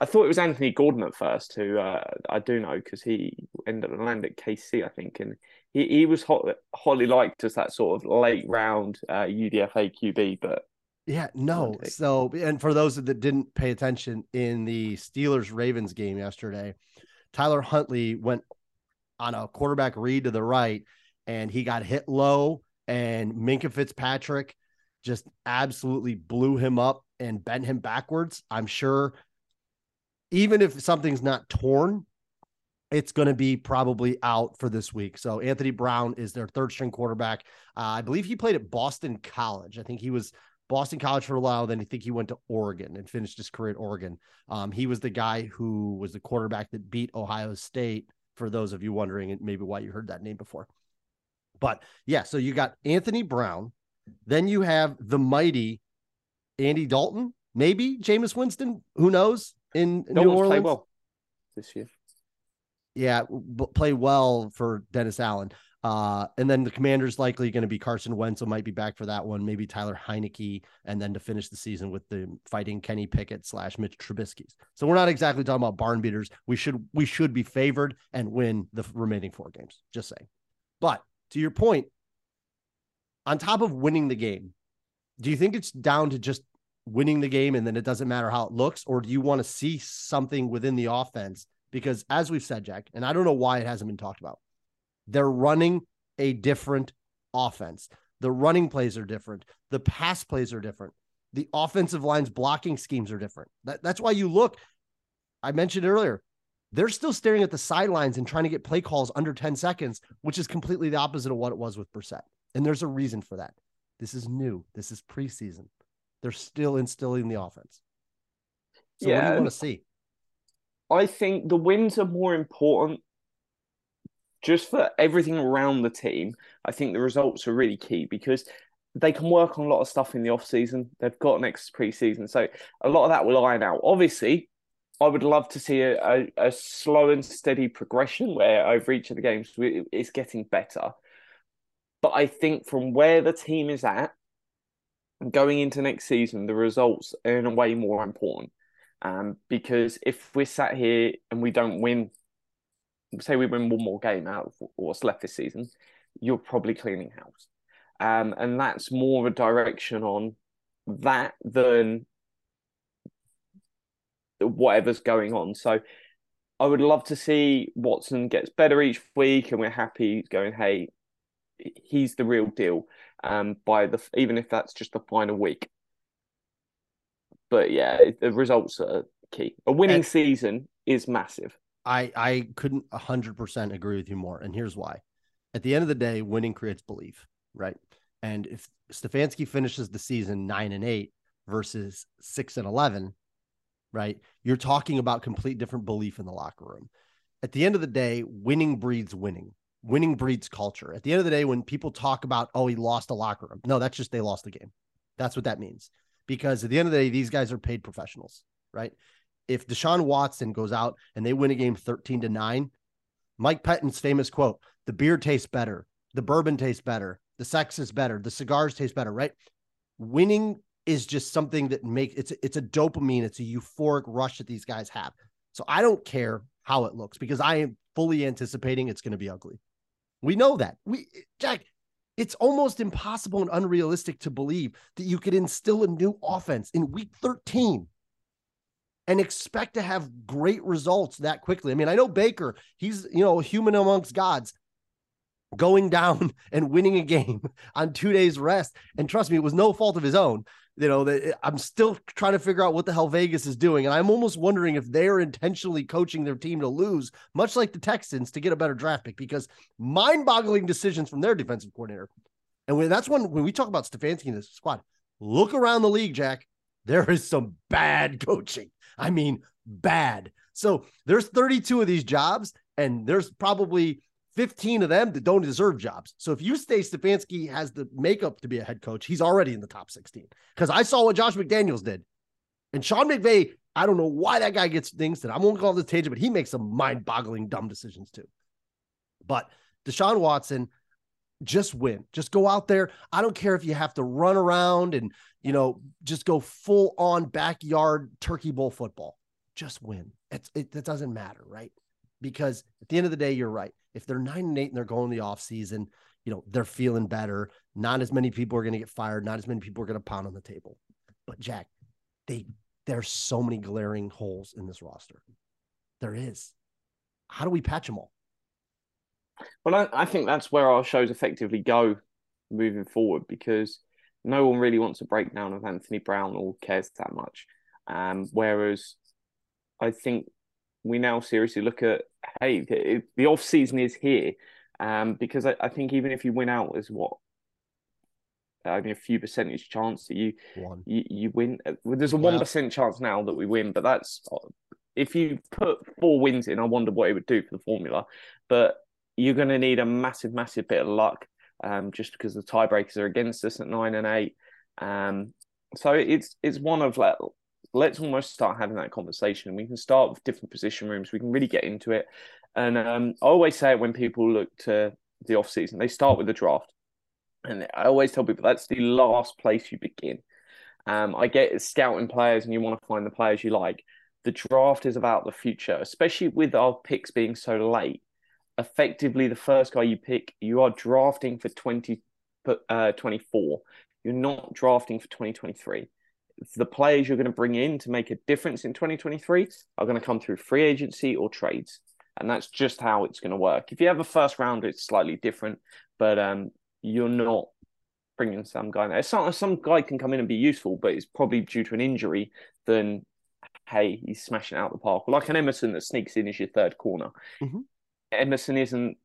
I thought it was Anthony Gordon at first, who uh, I do know because he ended up landing at KC, I think, and he, he was hot, hotly liked as that sort of late round uh, UDFA QB, but Yeah, no. So, and for those that didn't pay attention in the Steelers Ravens game yesterday, Tyler Huntley went on a quarterback read to the right and he got hit low, and Minkah Fitzpatrick just absolutely blew him up and bent him backwards. I'm sure even if something's not torn, it's going to be probably out for this week. So Anthony Brown is their third string quarterback. Uh, I believe he played at Boston College. I think he was Boston College for a while. Then I think he went to Oregon and finished his career at Oregon. Um, he was the guy who was the quarterback that beat Ohio State. For those of you wondering, and maybe why you heard that name before. But yeah, so you got Anthony Brown, then you have the mighty Andy Dalton, maybe Jameis Winston, who knows in New Orleans. played well this year. Yeah, play well for Dennis Allen. Uh, and then the commander's likely going to be Carson Wentz, who might be back for that one. Maybe Tyler Heinicke, and then to finish the season with the fighting Kenny Pickett slash Mitch Trubisky's. So we're not exactly talking about barn beaters. We should we should be favored and win the remaining four games. Just saying. But to your point, on top of winning the game, do you think it's down to just winning the game and then it doesn't matter how it looks, or do you want to see something within the offense? Because as we've said, Jack, and I don't know why it hasn't been talked about, they're running a different offense. The running plays are different. The pass plays are different. The offensive line's blocking schemes are different. That, that's why you look. I mentioned earlier, they're still staring at the sidelines and trying to get play calls under 10 seconds, which is completely the opposite of what it was with Brissett. And there's a reason for that. This is new. This is preseason. They're still instilling the offense. So what do you want to see? I think the wins are more important just for everything around the team. I think the results are really key because they can work on a lot of stuff in the off season. They've got next preseason, so a lot of that will iron out. Obviously, I would love to see a, a, a slow and steady progression where over each of the games it's getting better. But I think from where the team is at, going into next season, the results are in a way more important. Um, because if we're sat here and we don't win, say we win one more game out of what's left this season, you're probably cleaning house. Um, and that's more of a direction on that than whatever's going on. So I would love to see Watson gets better each week and we're happy going, hey, he's the real deal. Um, by the even if that's just the final week. But yeah, the results are key. A winning And- season is massive. I I couldn't hundred percent agree with you more, and here's why. At the end of the day, winning creates belief, right? And if Stefanski finishes the season nine and eight versus six and eleven, right? You're talking about complete different belief in the locker room. At the end of the day, winning breeds winning. Winning breeds culture. At the end of the day, when people talk about, oh, he lost a locker room, no, that's just they lost the game. That's what that means. Because at the end of the day, these guys are paid professionals, right? If Deshaun Watson goes out and they win a game 13 to 9, Mike Pettine's famous quote, the beer tastes better, the bourbon tastes better, the sex is better, the cigars taste better, right? Winning is just something that makes it's it's a dopamine, it's a euphoric rush that these guys have. So I don't care how it looks because I am fully anticipating it's going to be ugly. We know that. We Jack, it's almost impossible and unrealistic to believe that you could instill a new offense in week 13 and expect to have great results that quickly. I mean, I know Baker, he's, you know, a human amongst gods going down and winning a game on 2 days rest and trust me, it was no fault of his own. You know, that eh, I'm still trying to figure out what the hell Vegas is doing and I'm almost wondering if they're intentionally coaching their team to lose, much like the Texans to get a better draft pick because mind-boggling decisions from their defensive coordinator. And when that's when when we talk about Stefanski in this squad, look around the league, Jack. There is some bad coaching. I mean, bad. So there's 32 of these jobs, and there's probably 15 of them that don't deserve jobs. So if you stay Stefanski has the makeup to be a head coach, he's already in the top 16. Because I saw what Josh McDaniels did. And Sean McVay, I don't know why that guy gets things that I won't call this tangent, but he makes some mind-boggling dumb decisions too. But Deshaun Watson, just win. Just go out there. I don't care if you have to run around and, you know, just go full on backyard turkey bowl football. just win. It's it, it doesn't matter, right? Because at the end of the day, you're right. If they're nine and eight and they're going the off season, you know, they're feeling better. Not as many people are going to get fired. Not as many people are going to pound on the table. But Jack, they there's so many glaring holes in this roster. There is. How do we patch them all? Well, I, I think that's where our shows effectively go moving forward because no one really wants a breakdown of Anthony Brown or cares that much. Um, whereas I think we now seriously look at hey, the, the off season is here. Um, because I, I think even if you win out, there's what only a few percentage chance that you One. you, you win. Uh, There's a Well- one percent chance now that we win, but that's if you put four wins in. I wonder what it would do for the formula, but you're going to need a massive, massive bit of luck, um, just because the tiebreakers are against us at nine and eight. Um, so it's it's one of like let's almost start having that conversation. We can start with different position rooms. We can really get into it, and um, I always say it when people look to the off season, they start with the draft. And I always tell people that's the last place you begin. Um, I get scouting players and you want to find the players you like. The draft is about the future, especially with our picks being so late. Effectively, the first guy you pick, you are drafting for 20, uh, 24. You're not drafting for 2023. The players you're going to bring in to make a difference in 2023 are going to come through free agency or trades. And that's just how it's going to work. If you have a first round, it's slightly different. But um, you're not bringing some guy. There. Some some guy can come in and be useful, but it's probably due to an injury. Then, hey, he's smashing out the park. Like an Emerson that sneaks in as your third corner. Mhm. Emerson isn't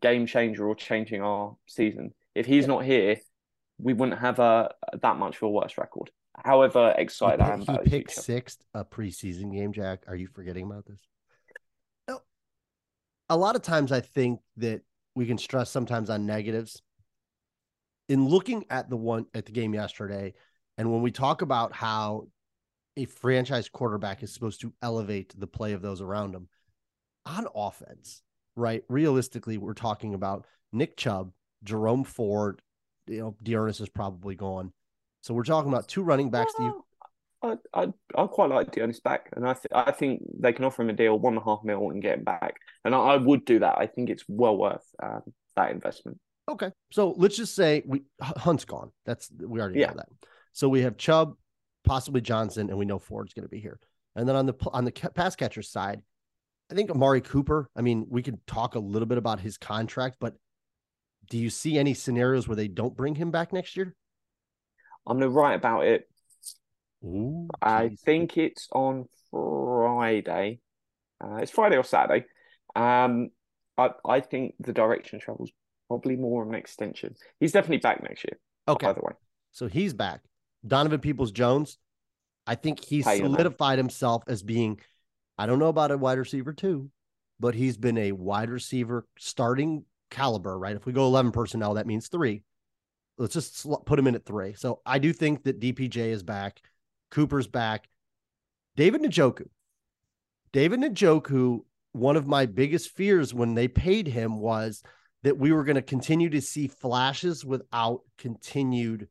game changer or changing our season. If he's Yeah. not here, we wouldn't have a that much of a worse record. However He, excited I am he about his picked sixth a preseason game, Jack. Are you forgetting about this? No. A lot of times I think that we can stress sometimes on negatives. In looking at the one at the game yesterday, and when we talk about how a franchise quarterback is supposed to elevate the play of those around him on offense, right? Realistically, we're talking about Nick Chubb, Jerome Ford, you know, Dearness is probably gone. So we're talking about two running backs. you, I, I I quite like Dionys back, and I th- I think they can offer him a deal one and a half mil and get him back, and I, I would do that. I think it's well worth um, that investment. Okay. So let's just say we Hunt's gone. That's we already Yeah. know that. So we have Chubb, possibly Johnson, and we know Ford's going to be here. And then on the on the pass catcher side, I think Amari Cooper. I mean, we could talk a little bit about his contract, but do you see any scenarios where they don't bring him back next year? I'm gonna write about it. Ooh, I geez. think it's on Friday. Uh, it's Friday or Saturday. Um, I I think the direction travels probably more of an extension. He's definitely back next year. Okay. By the way, So he's back. Donovan Peoples Jones. I think he's How you know? solidified himself as being, I don't know about a wide receiver too, but he's been a wide receiver starting caliber, right? If we go 11 personnel, that means three. Let's just put him in at three. So I do think that DPJ is back. Cooper's back. David Njoku. David Njoku, one of my biggest fears when they paid him was that we were going to continue to see flashes without continued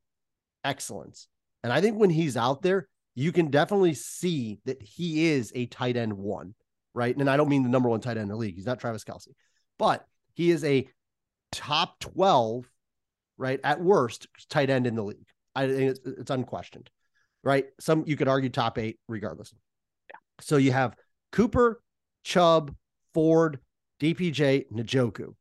excellence. And I think when he's out there, you can definitely see that he is a tight end one, right? And I don't mean the number one tight end in the league. He's not Travis Kelce, but he is a top 12, right? At worst, tight end in the league. I think it's, it's unquestioned, right? Some you could argue top eight regardless. So you have Cooper, Chubb, Ford, DPJ, Njoku.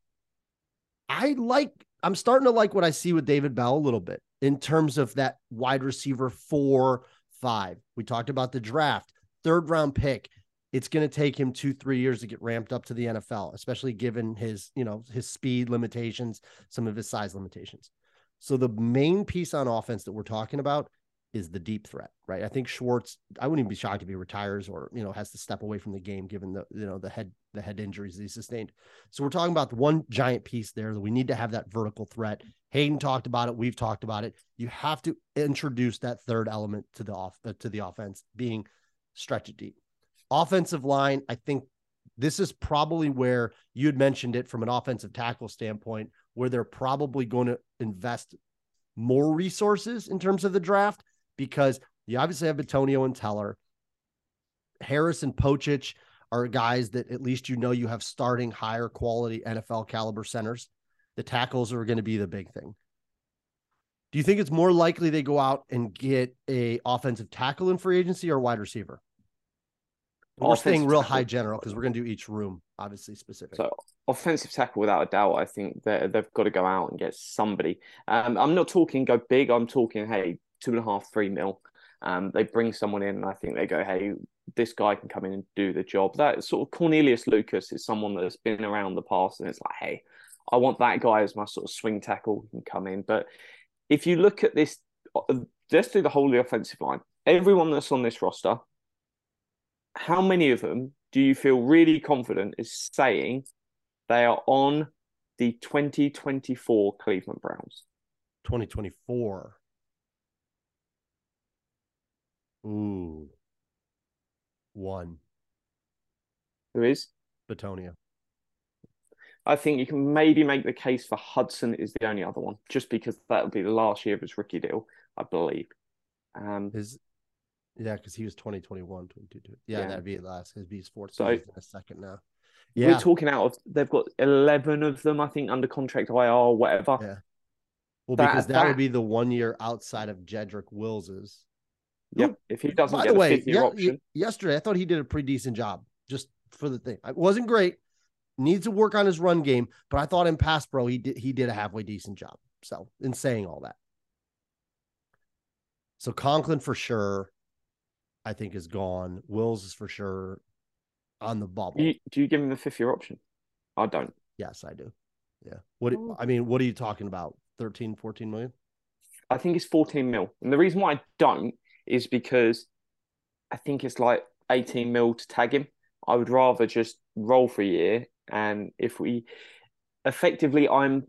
I like, I'm starting to like what I see with David Bell a little bit in terms of that wide receiver four, five. We talked about the draft, third round pick. It's going to take him two, three years to get ramped up to the NFL, especially given his, you know, his speed limitations, some of his size limitations. So the main piece on offense that we're talking about is the deep threat, right? I think Schwartz, I wouldn't even be shocked if he retires or, you know, has to step away from the game given the, you know, the head, the head injuries he sustained. So we're talking about the one giant piece there that we need to have that vertical threat. Hayden talked about it. We've talked about it. You have to introduce that third element to the off to the offense being stretch it deep. Offensive line, I think this is probably where you had mentioned it from an offensive tackle standpoint, where they're probably going to invest more resources in terms of the draft because you obviously have Bitonio and Teller. Harris and Pocic are guys that at least you know you have starting higher quality NFL caliber centers. The tackles are going to be the big thing. Do you think it's more likely they go out and get a offensive tackle in free agency or wide receiver? We're staying real tackle. high general because we're going to do each room obviously specific. So offensive tackle, without a doubt, I think they they've got to go out and get somebody. Um, I'm not talking go big. I'm talking hey two and a half, three mil. Um, they bring someone in, and I think they go, hey, this guy can come in and do the job. That sort of Cornelius Lucas is someone that's been around the past, and it's like, hey, I want that guy as my sort of swing tackle who can come in. But if you look at this, uh, let's do the whole of the offensive line. Everyone that's on this roster, how many of them do you feel really confident is saying they are on the 2024 Cleveland Browns? 2024. Ooh. One. Who is? Bitonio. I think you can maybe make the case for Hudson is the only other one, just because that would be the last year of his rookie deal, I believe. Um, His yeah, because he was 2021, 22. Yeah, Yeah. that'd be it last. It'd be his fourth So- season in a second now. Yeah. We're talking out of they've got eleven of them, I think, under contract IR or whatever. Yeah. Well, that- because that, that- would be the one year outside of Jedrick Wills's. Yep. If he doesn't By get the way, fifth year ye- option, yesterday I thought he did a pretty decent job just for the thing. It wasn't great. Needs to work on his run game, but I thought in pass pro he did he did a halfway decent job. So in saying all that. So Conklin for sure, I think is gone. Wills is for sure on the bubble. do you, do you give him the fifth year option? I don't. yes, I do. Yeah. What Oh. I mean, what are you talking about? 13, 14 million? I think it's 14 mil. And the reason why I don't is because I think it's like 18 mil to tag him. I would rather just roll for a year. And if we effectively, I'm,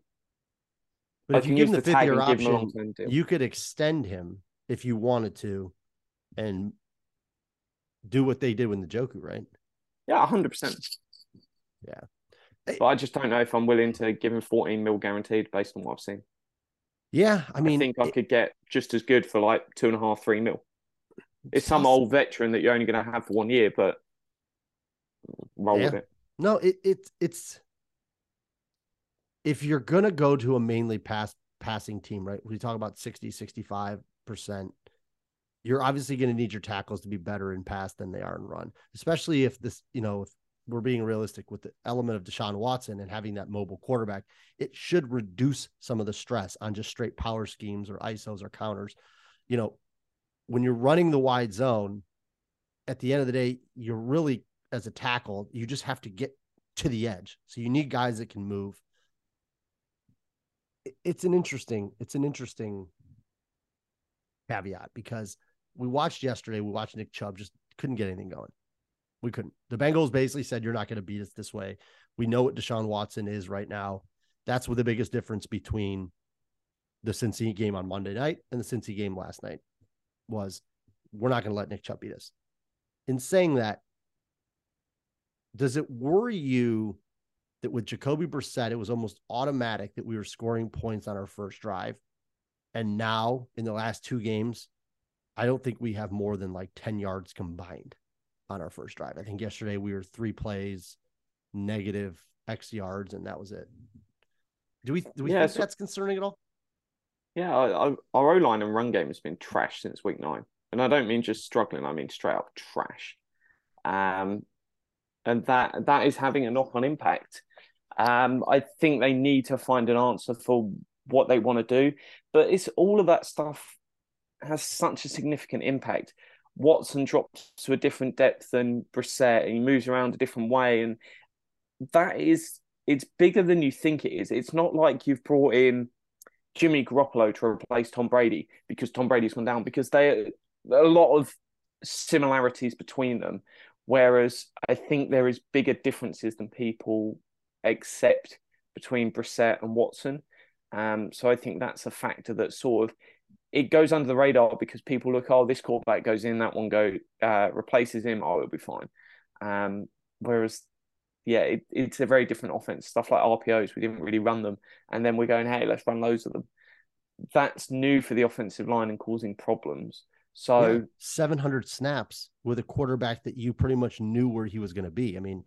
But I if you give him the the fifth year and give him a option, long term deal. you could extend him if you wanted to and do what they did with Njoku, right? Yeah, 100%. Yeah. But I just don't know if I'm willing to give him 14 mil guaranteed based on what I've seen. Yeah. I mean, I, think I it- could get just as good for like two and a half, three mil. It's some old veteran that you're only going to have for one year, but roll with it. no, it, it it's if you're gonna go to a mainly pass passing team, right? We talk about 60, 65 percent. You're obviously going to need your tackles to be better in pass than they are in run, especially if this, you know, if we're being realistic with the element of Deshaun Watson and having that mobile quarterback, it should reduce some of the stress on just straight power schemes or ISOs or counters. You know, when you're running the wide zone, at the end of the day, you're really as a tackle, you just have to get to the edge. So you need guys that can move. It's an interesting, it's an interesting caveat because we watched yesterday, we watched Nick Chubb just couldn't get anything going. We couldn't. The Bengals basically said, You're not going to beat us this way. We know what Deshaun Watson is right now. That's what the biggest difference between the Cincy game on Monday night and the Cincy game last night was we're not going to let Nick Chubb beat us. In saying that, does it worry you that with Jacoby Brissett, it was almost automatic that we were scoring points on our first drive? And now in the last two games, I don't think we have more than like 10 yards combined on our first drive. I think yesterday we were three plays, negative X yards, and that was it. Do we do we Yeah, think so- that's concerning at all? Yeah, our O line and run game has been trash since week nine, and I don't mean just struggling. I mean straight up trash. Um, and that that is having a knock on impact. Um, I think they need to find an answer for what they want to do, but it's all of that stuff has such a significant impact. Watson drops to a different depth than Brissett, and he moves around a different way, and that is it's bigger than you think it is. It's not like you've brought in Jimmy Garoppolo to replace Tom Brady because Tom Brady's gone down because they are a lot of similarities between them. Whereas I think there is bigger differences than people accept between Brissett and Watson. Um, so I think that's a factor that sort of it goes under the radar because people look, oh, this quarterback goes in, that one go uh, replaces him, oh, it'll be fine. Um, whereas yeah, it, it's a very different offense. Stuff like RPOs, we didn't really run them, and then we're going, hey, let's run loads of them. That's new for the offensive line and causing problems. So Yeah, 700 snaps with a quarterback that you pretty much knew where he was going to be. I mean,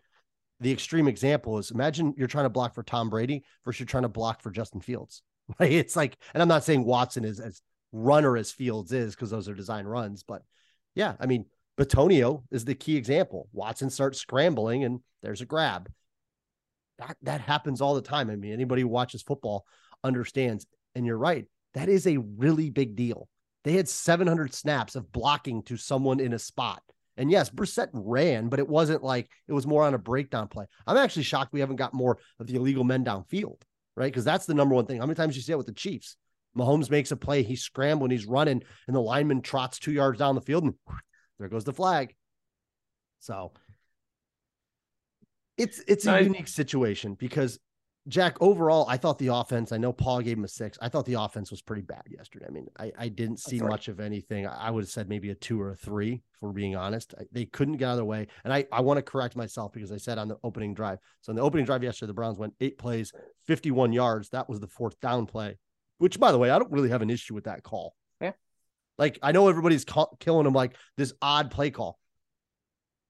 the extreme example is imagine you're trying to block for Tom Brady versus you're trying to block for Justin Fields. Right? It's like, and I'm not saying Watson is as runner as Fields is because those are design runs, but yeah, I mean, Bitonio is the key example. Watson starts scrambling and there's a grab. That that happens all the time. I mean, anybody who watches football understands. And you're right, that is a really big deal. They had 700 snaps of blocking to someone in a spot. And yes, Brissett ran, but it wasn't like it was more on a breakdown play. I'm actually shocked we haven't got more of the illegal men downfield, right? Because that's the number one thing. How many times you see that with the Chiefs? Mahomes makes a play, he's scrambling, he's running, and the lineman trots two yards down the field, and there goes the flag. So it's it's a unique situation because Jack, overall, I thought the offense, I know Paul gave him a six. I thought the offense was pretty bad yesterday. I mean, I, I didn't see right. much of anything. I I would have said maybe a two or a three, if we're being honest. I- They couldn't get out of their way. And I, I want to correct myself because I said on the opening drive. So in the opening drive yesterday, the Browns went eight plays, 51 yards. That was the fourth down play, which, by the way, I don't really have an issue with that call. Yeah. Like, I know everybody's killing them like this odd play call.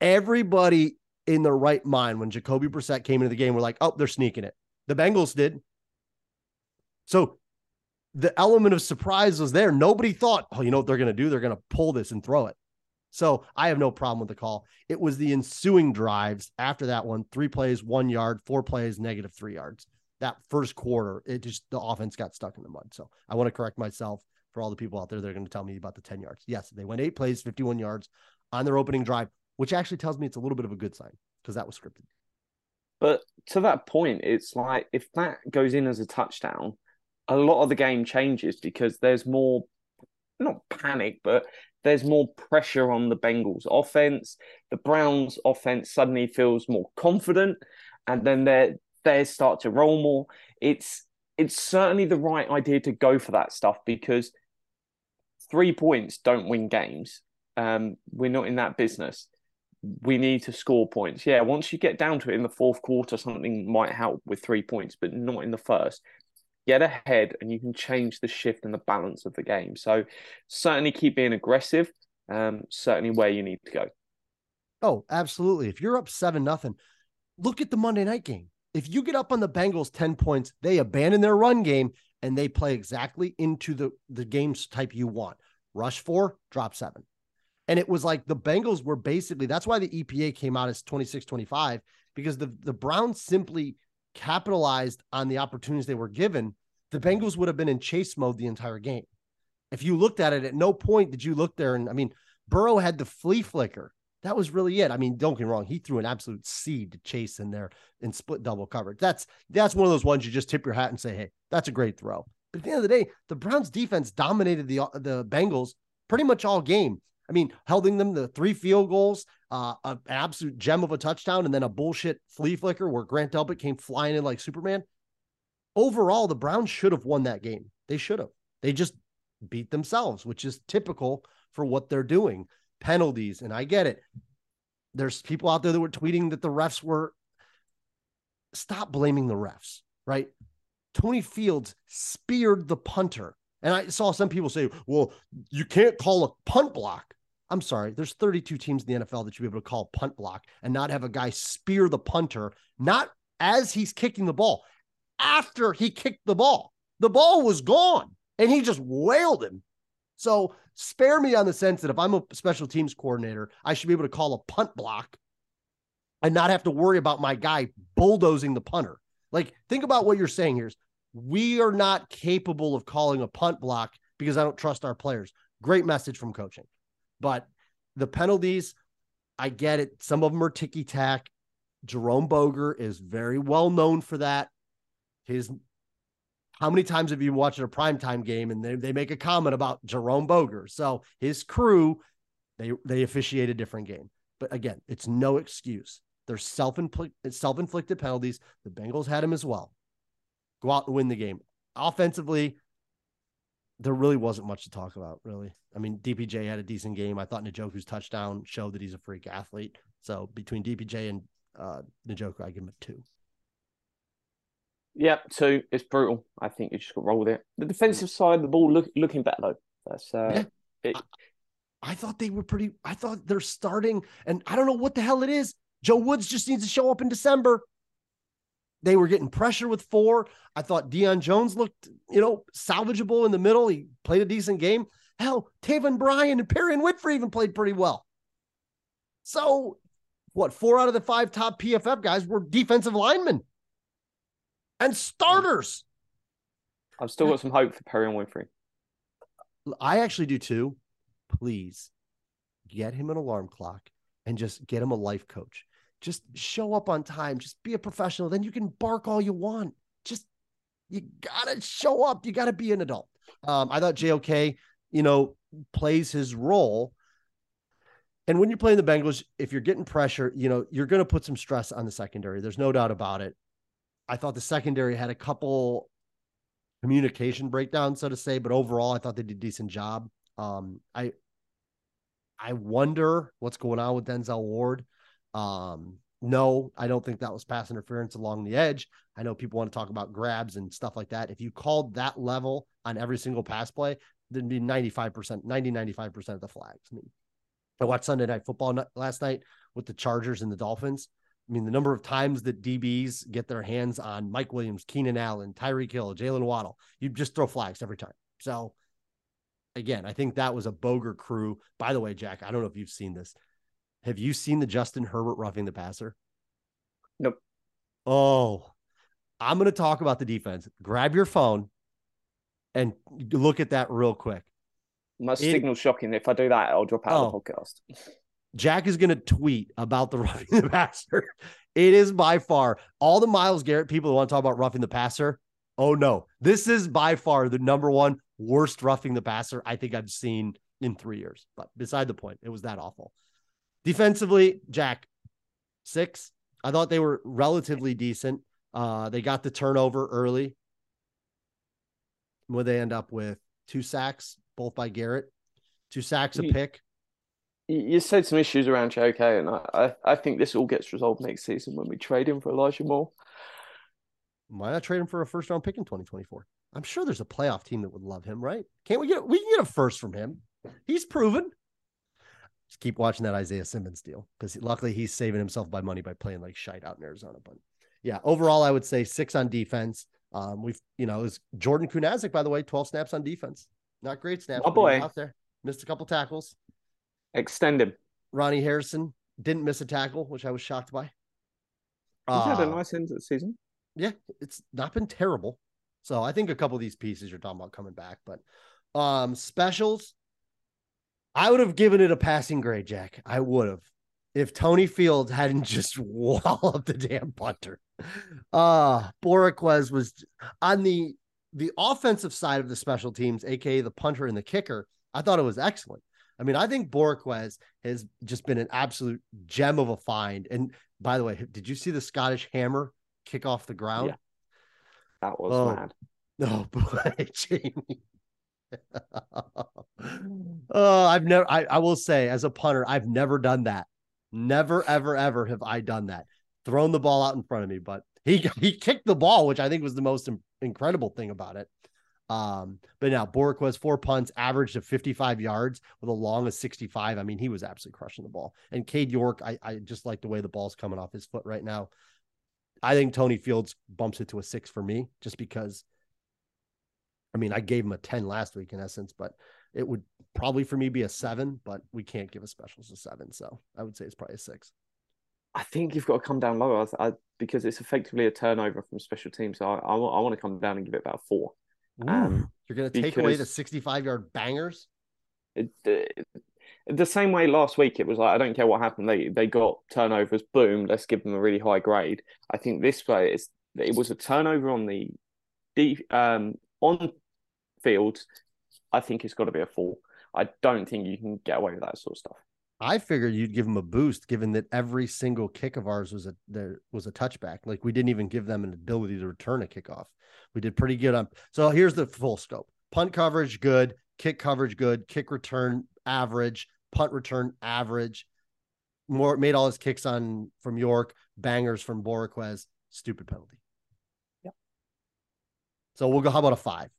Everybody in their right mind when Jacoby Brissett came into the game were like, oh, they're sneaking it. The Bengals did. So the element of surprise was there. Nobody thought, oh, you know what they're going to do? They're going to pull this and throw it. So I have no problem with the call. It was the ensuing drives after that one three plays, one yard, four plays, negative three yards. That first quarter, it just, the offense got stuck in the mud. So I want to correct myself for all the people out there that are going to tell me about the 10 yards. Yes, they went eight plays, 51 yards on their opening drive, which actually tells me it's a little bit of a good sign because that was scripted. But to that point, it's like if that goes in as a touchdown, a lot of the game changes because there's more, not panic, but there's more pressure on the Bengals offense. The Browns offense suddenly feels more confident, and then they they start to roll more. It's it's certainly the right idea to go for that stuff because three points don't win games. Um, we're not in that business we need to score points. Yeah, once you get down to it in the fourth quarter, something might help with three points, but not in the first. Get ahead and you can change the shift and the balance of the game. So certainly keep being aggressive. Um, certainly where you need to go. Oh, absolutely. If you're up seven nothing, look at the Monday night game. If you get up on the Bengals 10 points, they abandon their run game and they play exactly into the, the game's type you want. Rush four, drop seven. And it was like the Bengals were basically that's why the EPA came out as 26 25 because the, the Browns simply capitalized on the opportunities they were given. The Bengals would have been in chase mode the entire game. If you looked at it, at no point did you look there. And I mean, Burrow had the flea flicker. That was really it. I mean, don't get me wrong, he threw an absolute seed to Chase in there and split double coverage. That's that's one of those ones you just tip your hat and say, hey, that's a great throw. But at the end of the day, the Browns defense dominated the the Bengals pretty much all game. I mean, holding them the three field goals, uh, an absolute gem of a touchdown, and then a bullshit flea flicker where Grant Delpit came flying in like Superman. Overall, the Browns should have won that game. They should have. They just beat themselves, which is typical for what they're doing. Penalties, and I get it. There's people out there that were tweeting that the refs were. Stop blaming the refs, right? Tony Fields speared the punter. And I saw some people say, well, you can't call a punt block. I'm sorry. There's 32 teams in the NFL that you'd be able to call punt block and not have a guy spear the punter, not as he's kicking the ball, after he kicked the ball. The ball was gone and he just wailed him. So spare me on the sense that if I'm a special teams coordinator, I should be able to call a punt block and not have to worry about my guy bulldozing the punter. Like, think about what you're saying here. We are not capable of calling a punt block because I don't trust our players. Great message from coaching. But the penalties, I get it. Some of them are ticky tack. Jerome Boger is very well known for that. His how many times have you watched a primetime game and they, they make a comment about Jerome Boger? So his crew, they they officiate a different game. But again, it's no excuse. They're self self inflicted penalties. The Bengals had him as well. Go out and win the game. Offensively, there really wasn't much to talk about, really. I mean, DPJ had a decent game. I thought Njoku's touchdown showed that he's a freak athlete. So between DPJ and uh, Njoku, I give him a two. Yeah, two. It's brutal. I think you just got to roll with it. The defensive side of the ball look, looking better though. That's uh, Yeah. it, I thought they were pretty. I thought they're starting, and I don't know what the hell it is. Joe Woods just needs to show up in December. They were getting pressure with four. I thought Deion Jones looked, you know, salvageable in the middle. He played a decent game. Hell, Taven Bryan and Perry and Whitford even played pretty well. So, what? Four out of the five top PFF guys were defensive linemen and starters. I've still got some hope for Perrion Winfrey. I actually do too. Please get him an alarm clock and just get him a life coach. Just show up on time. Just be a professional. Then you can bark all you want. Just you gotta show up. You gotta be an adult. Um, I thought JOK, you know, plays his role. And when you're playing the Bengals, if you're getting pressure, you know, you're going to put some stress on the secondary. There's no doubt about it. I thought the secondary had a couple communication breakdowns, so to say, but overall, I thought they did a decent job. Um, I I wonder what's going on with Denzel Ward. Um, no, I don't think that was pass interference along the edge. I know people want to talk about grabs and stuff like that. If you called that level on every single pass play, there'd be 95%, 90, 95% of the flags. I mean, I watched Sunday Night Football last night with the Chargers and the Dolphins. I mean, the number of times that DBs get their hands on Mike Williams, Keenan Allen, Tyreek Hill, Jalen Waddle, you just throw flags every time. So, again, I think that was a Boger crew. By the way, Jack, I don't know if you've seen this. Have you seen the Justin Herbert roughing the passer? Nope. Oh, I'm going to talk about the defense. Grab your phone and look at that real quick. My signal's shocking. If I do that, I'll drop out Oh. of the oh. podcast. Jack is going to tweet about the roughing the passer. It is by far all the Myles Garrett people who want to talk about roughing the passer. Oh no, this is by far the number one worst roughing the passer I think I've seen in three years. But beside the point, it was that awful. Defensively, Jack, six. I thought they were relatively decent. Uh, they got the turnover early. Where they end up with two sacks, both by Garrett, two sacks a pick. You said some issues around JK, and I, I, I think this all gets resolved next season when we trade him for Elijah Moore. Why not trade him for a first round pick in 2024? I'm sure there's a playoff team that would love him, right? Can't we get we can get a first from him? He's proven. Just keep watching that Isaiah Simmons deal because luckily he's saving himself by money by playing like shite out in Arizona. But yeah, overall, I would say six on defense. Um, we've you know, it was Jordan Kunaszyk, by the way, 12 snaps on defense. Not great snaps. My but he was boy. out there missed a couple tackles. Extend him. Ronnie Harrison didn't miss a tackle, which I was shocked by. He's had a Uh, nice end to the season. yeah, it's not been terrible. So I think a couple of these pieces you're talking about coming back, but um specials, I would have given it a passing grade, Jack. I would have. If Tony Fields hadn't just walloped the damn punter. Uh Bojorquez was on the the offensive side of the special teams, aka the punter and the kicker. I thought it was excellent. I mean, I think Bojorquez has just been an absolute gem of a find. And by the way, did you see the Scottish hammer kick off the ground? Yeah. That was Oh. mad. Oh boy, Jamie. oh, I've never I, I will say as a punter, I've never done that. Never, ever, ever have I done that. Thrown the ball out in front of me, but he he kicked the ball, which I think was the most im- incredible thing about it. Um, but now Bojorquez four punts, averaged of 55 yards with a long of 65. I mean, he was absolutely crushing the ball. And Cade York, I, I just like the way the ball's coming off his foot right now. I think Tony Fields bumps it to a six for me, just because I mean, I gave him a 10 last week in essence, but it would probably for me be a seven, but we can't give a specials a seven. So I would say it's probably a six. I think you've got to come down lower I, because it's effectively a turnover from special teams. So I, I, I want to come down and give it about four. Um, You're going to take away the 65 yard bangers. It, it, the same way last week, it was like I don't care what happened. They they got turnovers. Boom, let's give them a really high grade. I think this way is it was a turnover on the deep um on field. I think it's got to be a four. I don't think you can get away with that sort of stuff. I figured you'd give them a boost given that every single kick of ours was a there was a touchback. Like we didn't even give them an ability to return a kickoff. We did pretty good on so here's the full scope. Punt coverage good, kick coverage good, kick return average, punt return average. More made all his kicks on from York, bangers from Bojorquez, stupid penalty. Yep. So we'll go how about a five?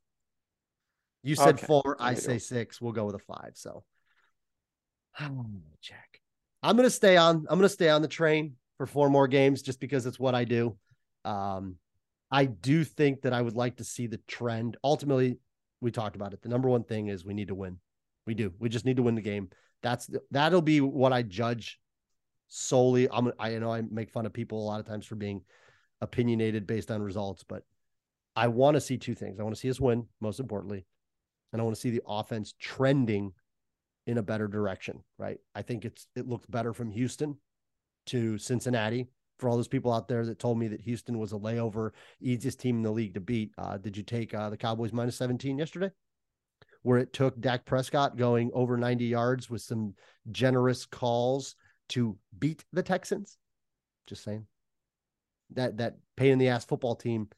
You said Okay, four, I say six. We'll go with a five. So Jack. I'm gonna stay on. I'm gonna stay on the train for four more games just because it's what I do. Um, I do think that I would like to see the trend. Ultimately, we talked about it. The number one thing is we need to win. We do. We just need to win the game. That's that'll be what I judge solely. I'm I know I make fun of people a lot of times for being opinionated based on results, but I want to see two things. I want to see us win, most importantly, and I want to see the offense trending in a better direction. Right. I think it's it looks better from Houston to Cincinnati. For all those people out there that told me that Houston was a layover, easiest team in the league to beat, uh, did you take uh, the Cowboys minus 17 yesterday? Where it took Dak Prescott going over 90 yards with some generous calls to beat the Texans. Just saying. That that pain in the ass football team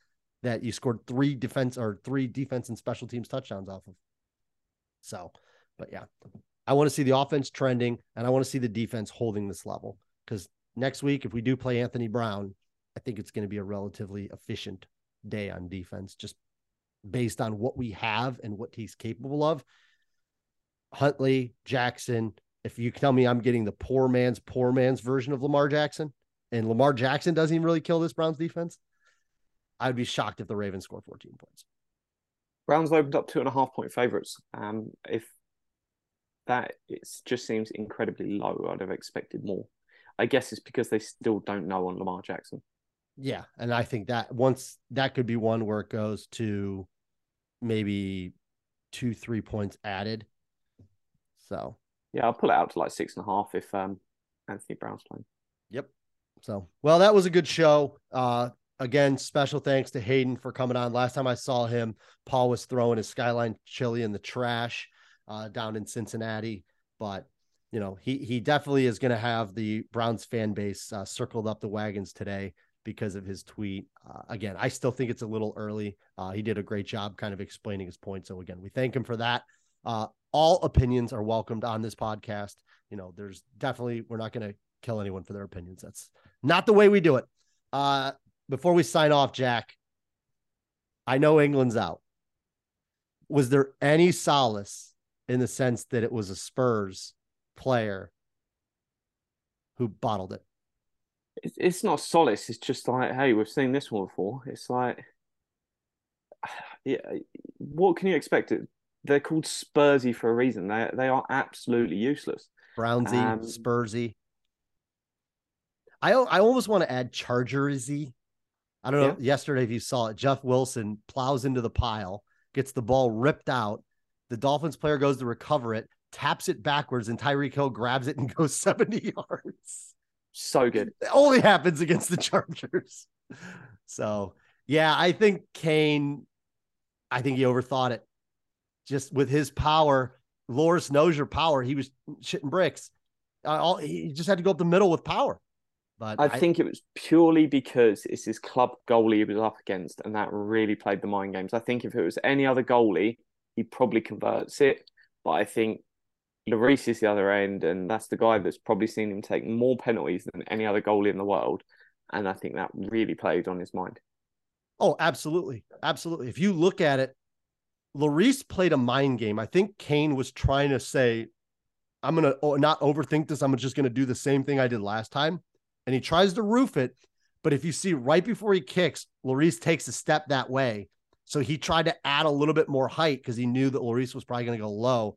that you scored three defense or three defense and special teams touchdowns off of. So, but yeah, I want to see the offense trending and I want to see the defense holding this level because next week, if we do play Anthony Brown, I think it's going to be a relatively efficient day on defense, just based on what we have and what he's capable of. Huntley, Jackson, if you tell me I'm getting the poor man's poor man's version of Lamar Jackson and Lamar Jackson doesn't even really kill this Browns defense, I'd be shocked if the Ravens score 14 points. Browns opened up two and a half point favorites. Um, if that it just seems incredibly low, I'd have expected more. I guess it's because they still don't know on Lamar Jackson. Yeah, and I think that once that could be one where it goes to maybe two, three points added. So Yeah, I'll pull it out to like six and a half if um, Anthony Brown's playing. Yep. So, well, that was a good show. Uh, again, special thanks to Hayden for coming on. Last time I saw him, Paul was throwing his Skyline chili in the trash uh, down in Cincinnati. But you know, he he definitely is going to have the Browns fan base uh, circled up the wagons today because of his tweet. Uh, again, I still think it's a little early. Uh, he did a great job kind of explaining his point. So again, we thank him for that. Uh, all opinions are welcomed on this podcast. You know, there's definitely we're not going to kill anyone for their opinions. That's not the way we do it. Uh, before we sign off, Jack, I know England's out. Was there any solace in the sense that it was a Spurs player who bottled it? It's, it's not solace. It's just like, hey, we've seen this one before. It's like, yeah, what can you expect? They're called Spursy for a reason. They they are absolutely useless. Brownsy, Um, Spursy. I I almost want to add Chargersy. I don't know. Yesterday, if you saw it, Jeff Wilson plows into the pile, gets the ball ripped out. The Dolphins player goes to recover it, taps it backwards, and Tyreek Hill grabs it and goes 70 yards. So good. It only happens against the Chargers. So, yeah, I think Kane, I think he overthought it. Just with his power, Lloris knows your power. He was shitting bricks. Uh, all, he just had to go up the middle with power. But I think it was purely because it's his club goalie he was up against, and that really played the mind games. I think if it was any other goalie, he probably converts it. But I think Lloris is the other end, and that's the guy that's probably seen him take more penalties than any other goalie in the world. And I think that really played on his mind. Oh, absolutely. Absolutely. If you look at it, Lloris played a mind game. I think Kane was trying to say, I'm going to oh, not overthink this. I'm just going to do the same thing I did last time. And he tries to roof it. But if you see right before he kicks, Lloris takes a step that way. So he tried to add a little bit more height because he knew that Lloris was probably going to go low.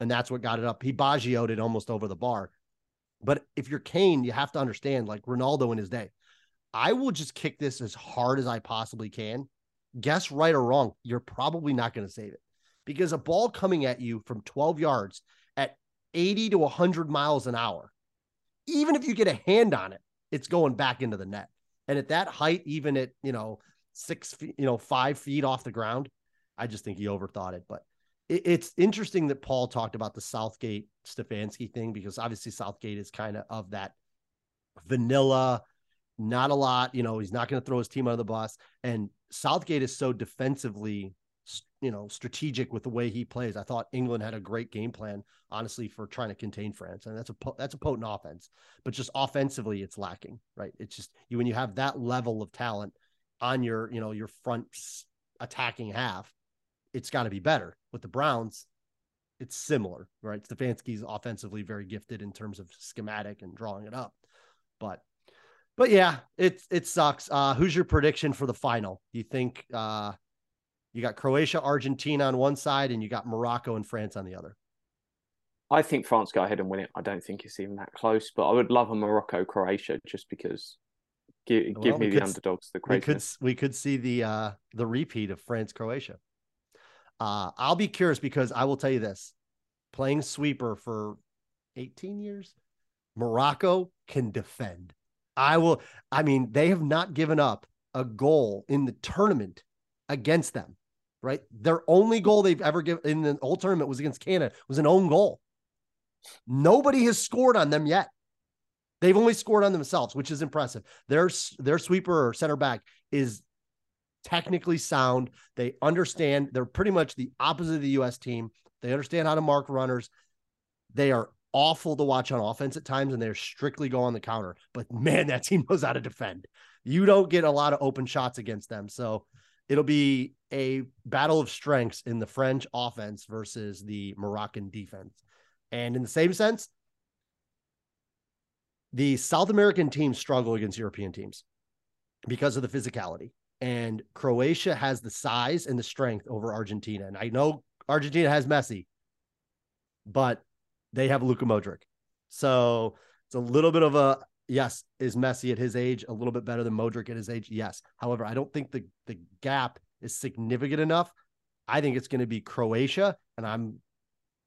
And that's what got it up. He Baggioed it almost over the bar. But if you're Kane, you have to understand, like Ronaldo in his day, I will just kick this as hard as I possibly can. Guess right or wrong, you're probably not going to save it because a ball coming at you from 12 yards at 80 to 100 miles an hour, even if you get a hand on it, it's going back into the net. And at that height, even at, you know, six feet, you know, five feet off the ground, I just think he overthought it. But it, it's interesting that Paul talked about the Southgate Stefanski thing because obviously Southgate is kind of of that vanilla, not a lot. You know, he's not going to throw his team under the bus. And Southgate is so defensively, you know, strategic with the way he plays. I thought England had a great game plan, honestly, for trying to contain France, and that's a that's a potent offense. But just offensively, it's lacking. Right? It's just you when you have that level of talent on your you know your front attacking half, it's got to be better. With the Browns, it's similar, right? Stefanski's offensively very gifted in terms of schematic and drawing it up. But but yeah, it it sucks. Uh who's your prediction for the final? You think uh you got Croatia, Argentina on one side, and you got Morocco and France on the other? I think France go ahead and win it. I don't think it's even that close, but I would love a Morocco Croatia just because give, Well, give me the could- underdogs the we could we could see the uh the repeat of France Croatia. Uh I'll be curious because I will tell you this. Playing sweeper for 18 years, Morocco can defend. I will I mean, they have not given up a goal in the tournament against them, right? Their only goal they've ever given in the whole tournament was against Canada, was an own goal. Nobody has scored on them yet. They've only scored on themselves, which is impressive. Their their sweeper or center back is technically sound. They understand. They're pretty much the opposite of the U.S. team. They understand how to mark runners. They are awful to watch on offense at times, and they're strictly go on the counter. But man, that team knows how to defend. You don't get a lot of open shots against them, so it'll be a battle of strengths in the French offense versus the Moroccan defense. And in the same sense, the South American teams struggle against European teams because of the physicality. And Croatia has the size and the strength over Argentina. And I know Argentina has Messi, but they have Luka Modric. So it's a little bit of a yes, is Messi at his age a little bit better than Modric at his age? Yes. However, I don't think the, the gap is significant enough. I think it's going to be Croatia, and I'm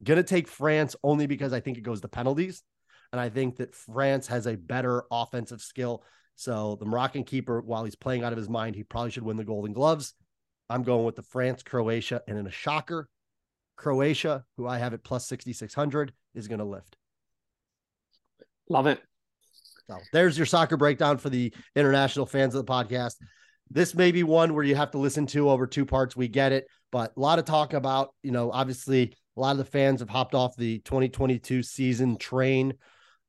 going to take France only because I think it goes to penalties. And I think that France has a better offensive skill. So the Moroccan keeper, while he's playing out of his mind, he probably should win the Golden Gloves. I'm going with the France, Croatia, and in a shocker, Croatia, who I have at plus 6,600, is going to lift. Love it. So there's your soccer breakdown for the international fans of the podcast. This may be one where you have to listen to over two parts. We get it, but a lot of talk about, you know, obviously a lot of the fans have hopped off the 2022 season train,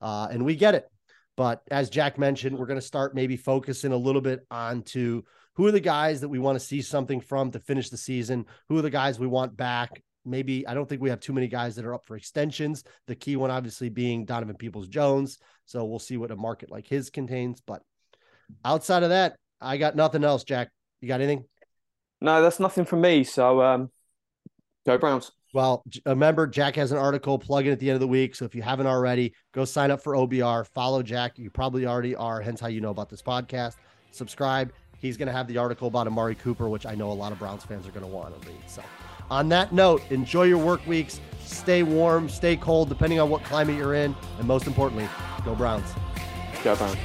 uh, and we get it. But as Jack mentioned, we're going to start maybe focusing a little bit onto who are the guys that we want to see something from to finish the season, who are the guys we want back. Maybe I don't think we have too many guys that are up for extensions. The key one, obviously, being Donovan Peoples Jones. So we'll see what a market like his contains. But outside of that, I got nothing else, Jack. You got anything? No, that's nothing from me. So um, go Browns. Well, j- uh, remember, Jack has an article plug in at the end of the week. So if you haven't already, go sign up for OBR, follow Jack. You probably already are, hence how you know about this podcast. Subscribe. He's going to have the article about Amari Cooper, which I know a lot of Browns fans are going to want to read. So, on that note, enjoy your work weeks. Stay warm, stay cold, depending on what climate you're in. And most importantly, go Browns. Go Browns.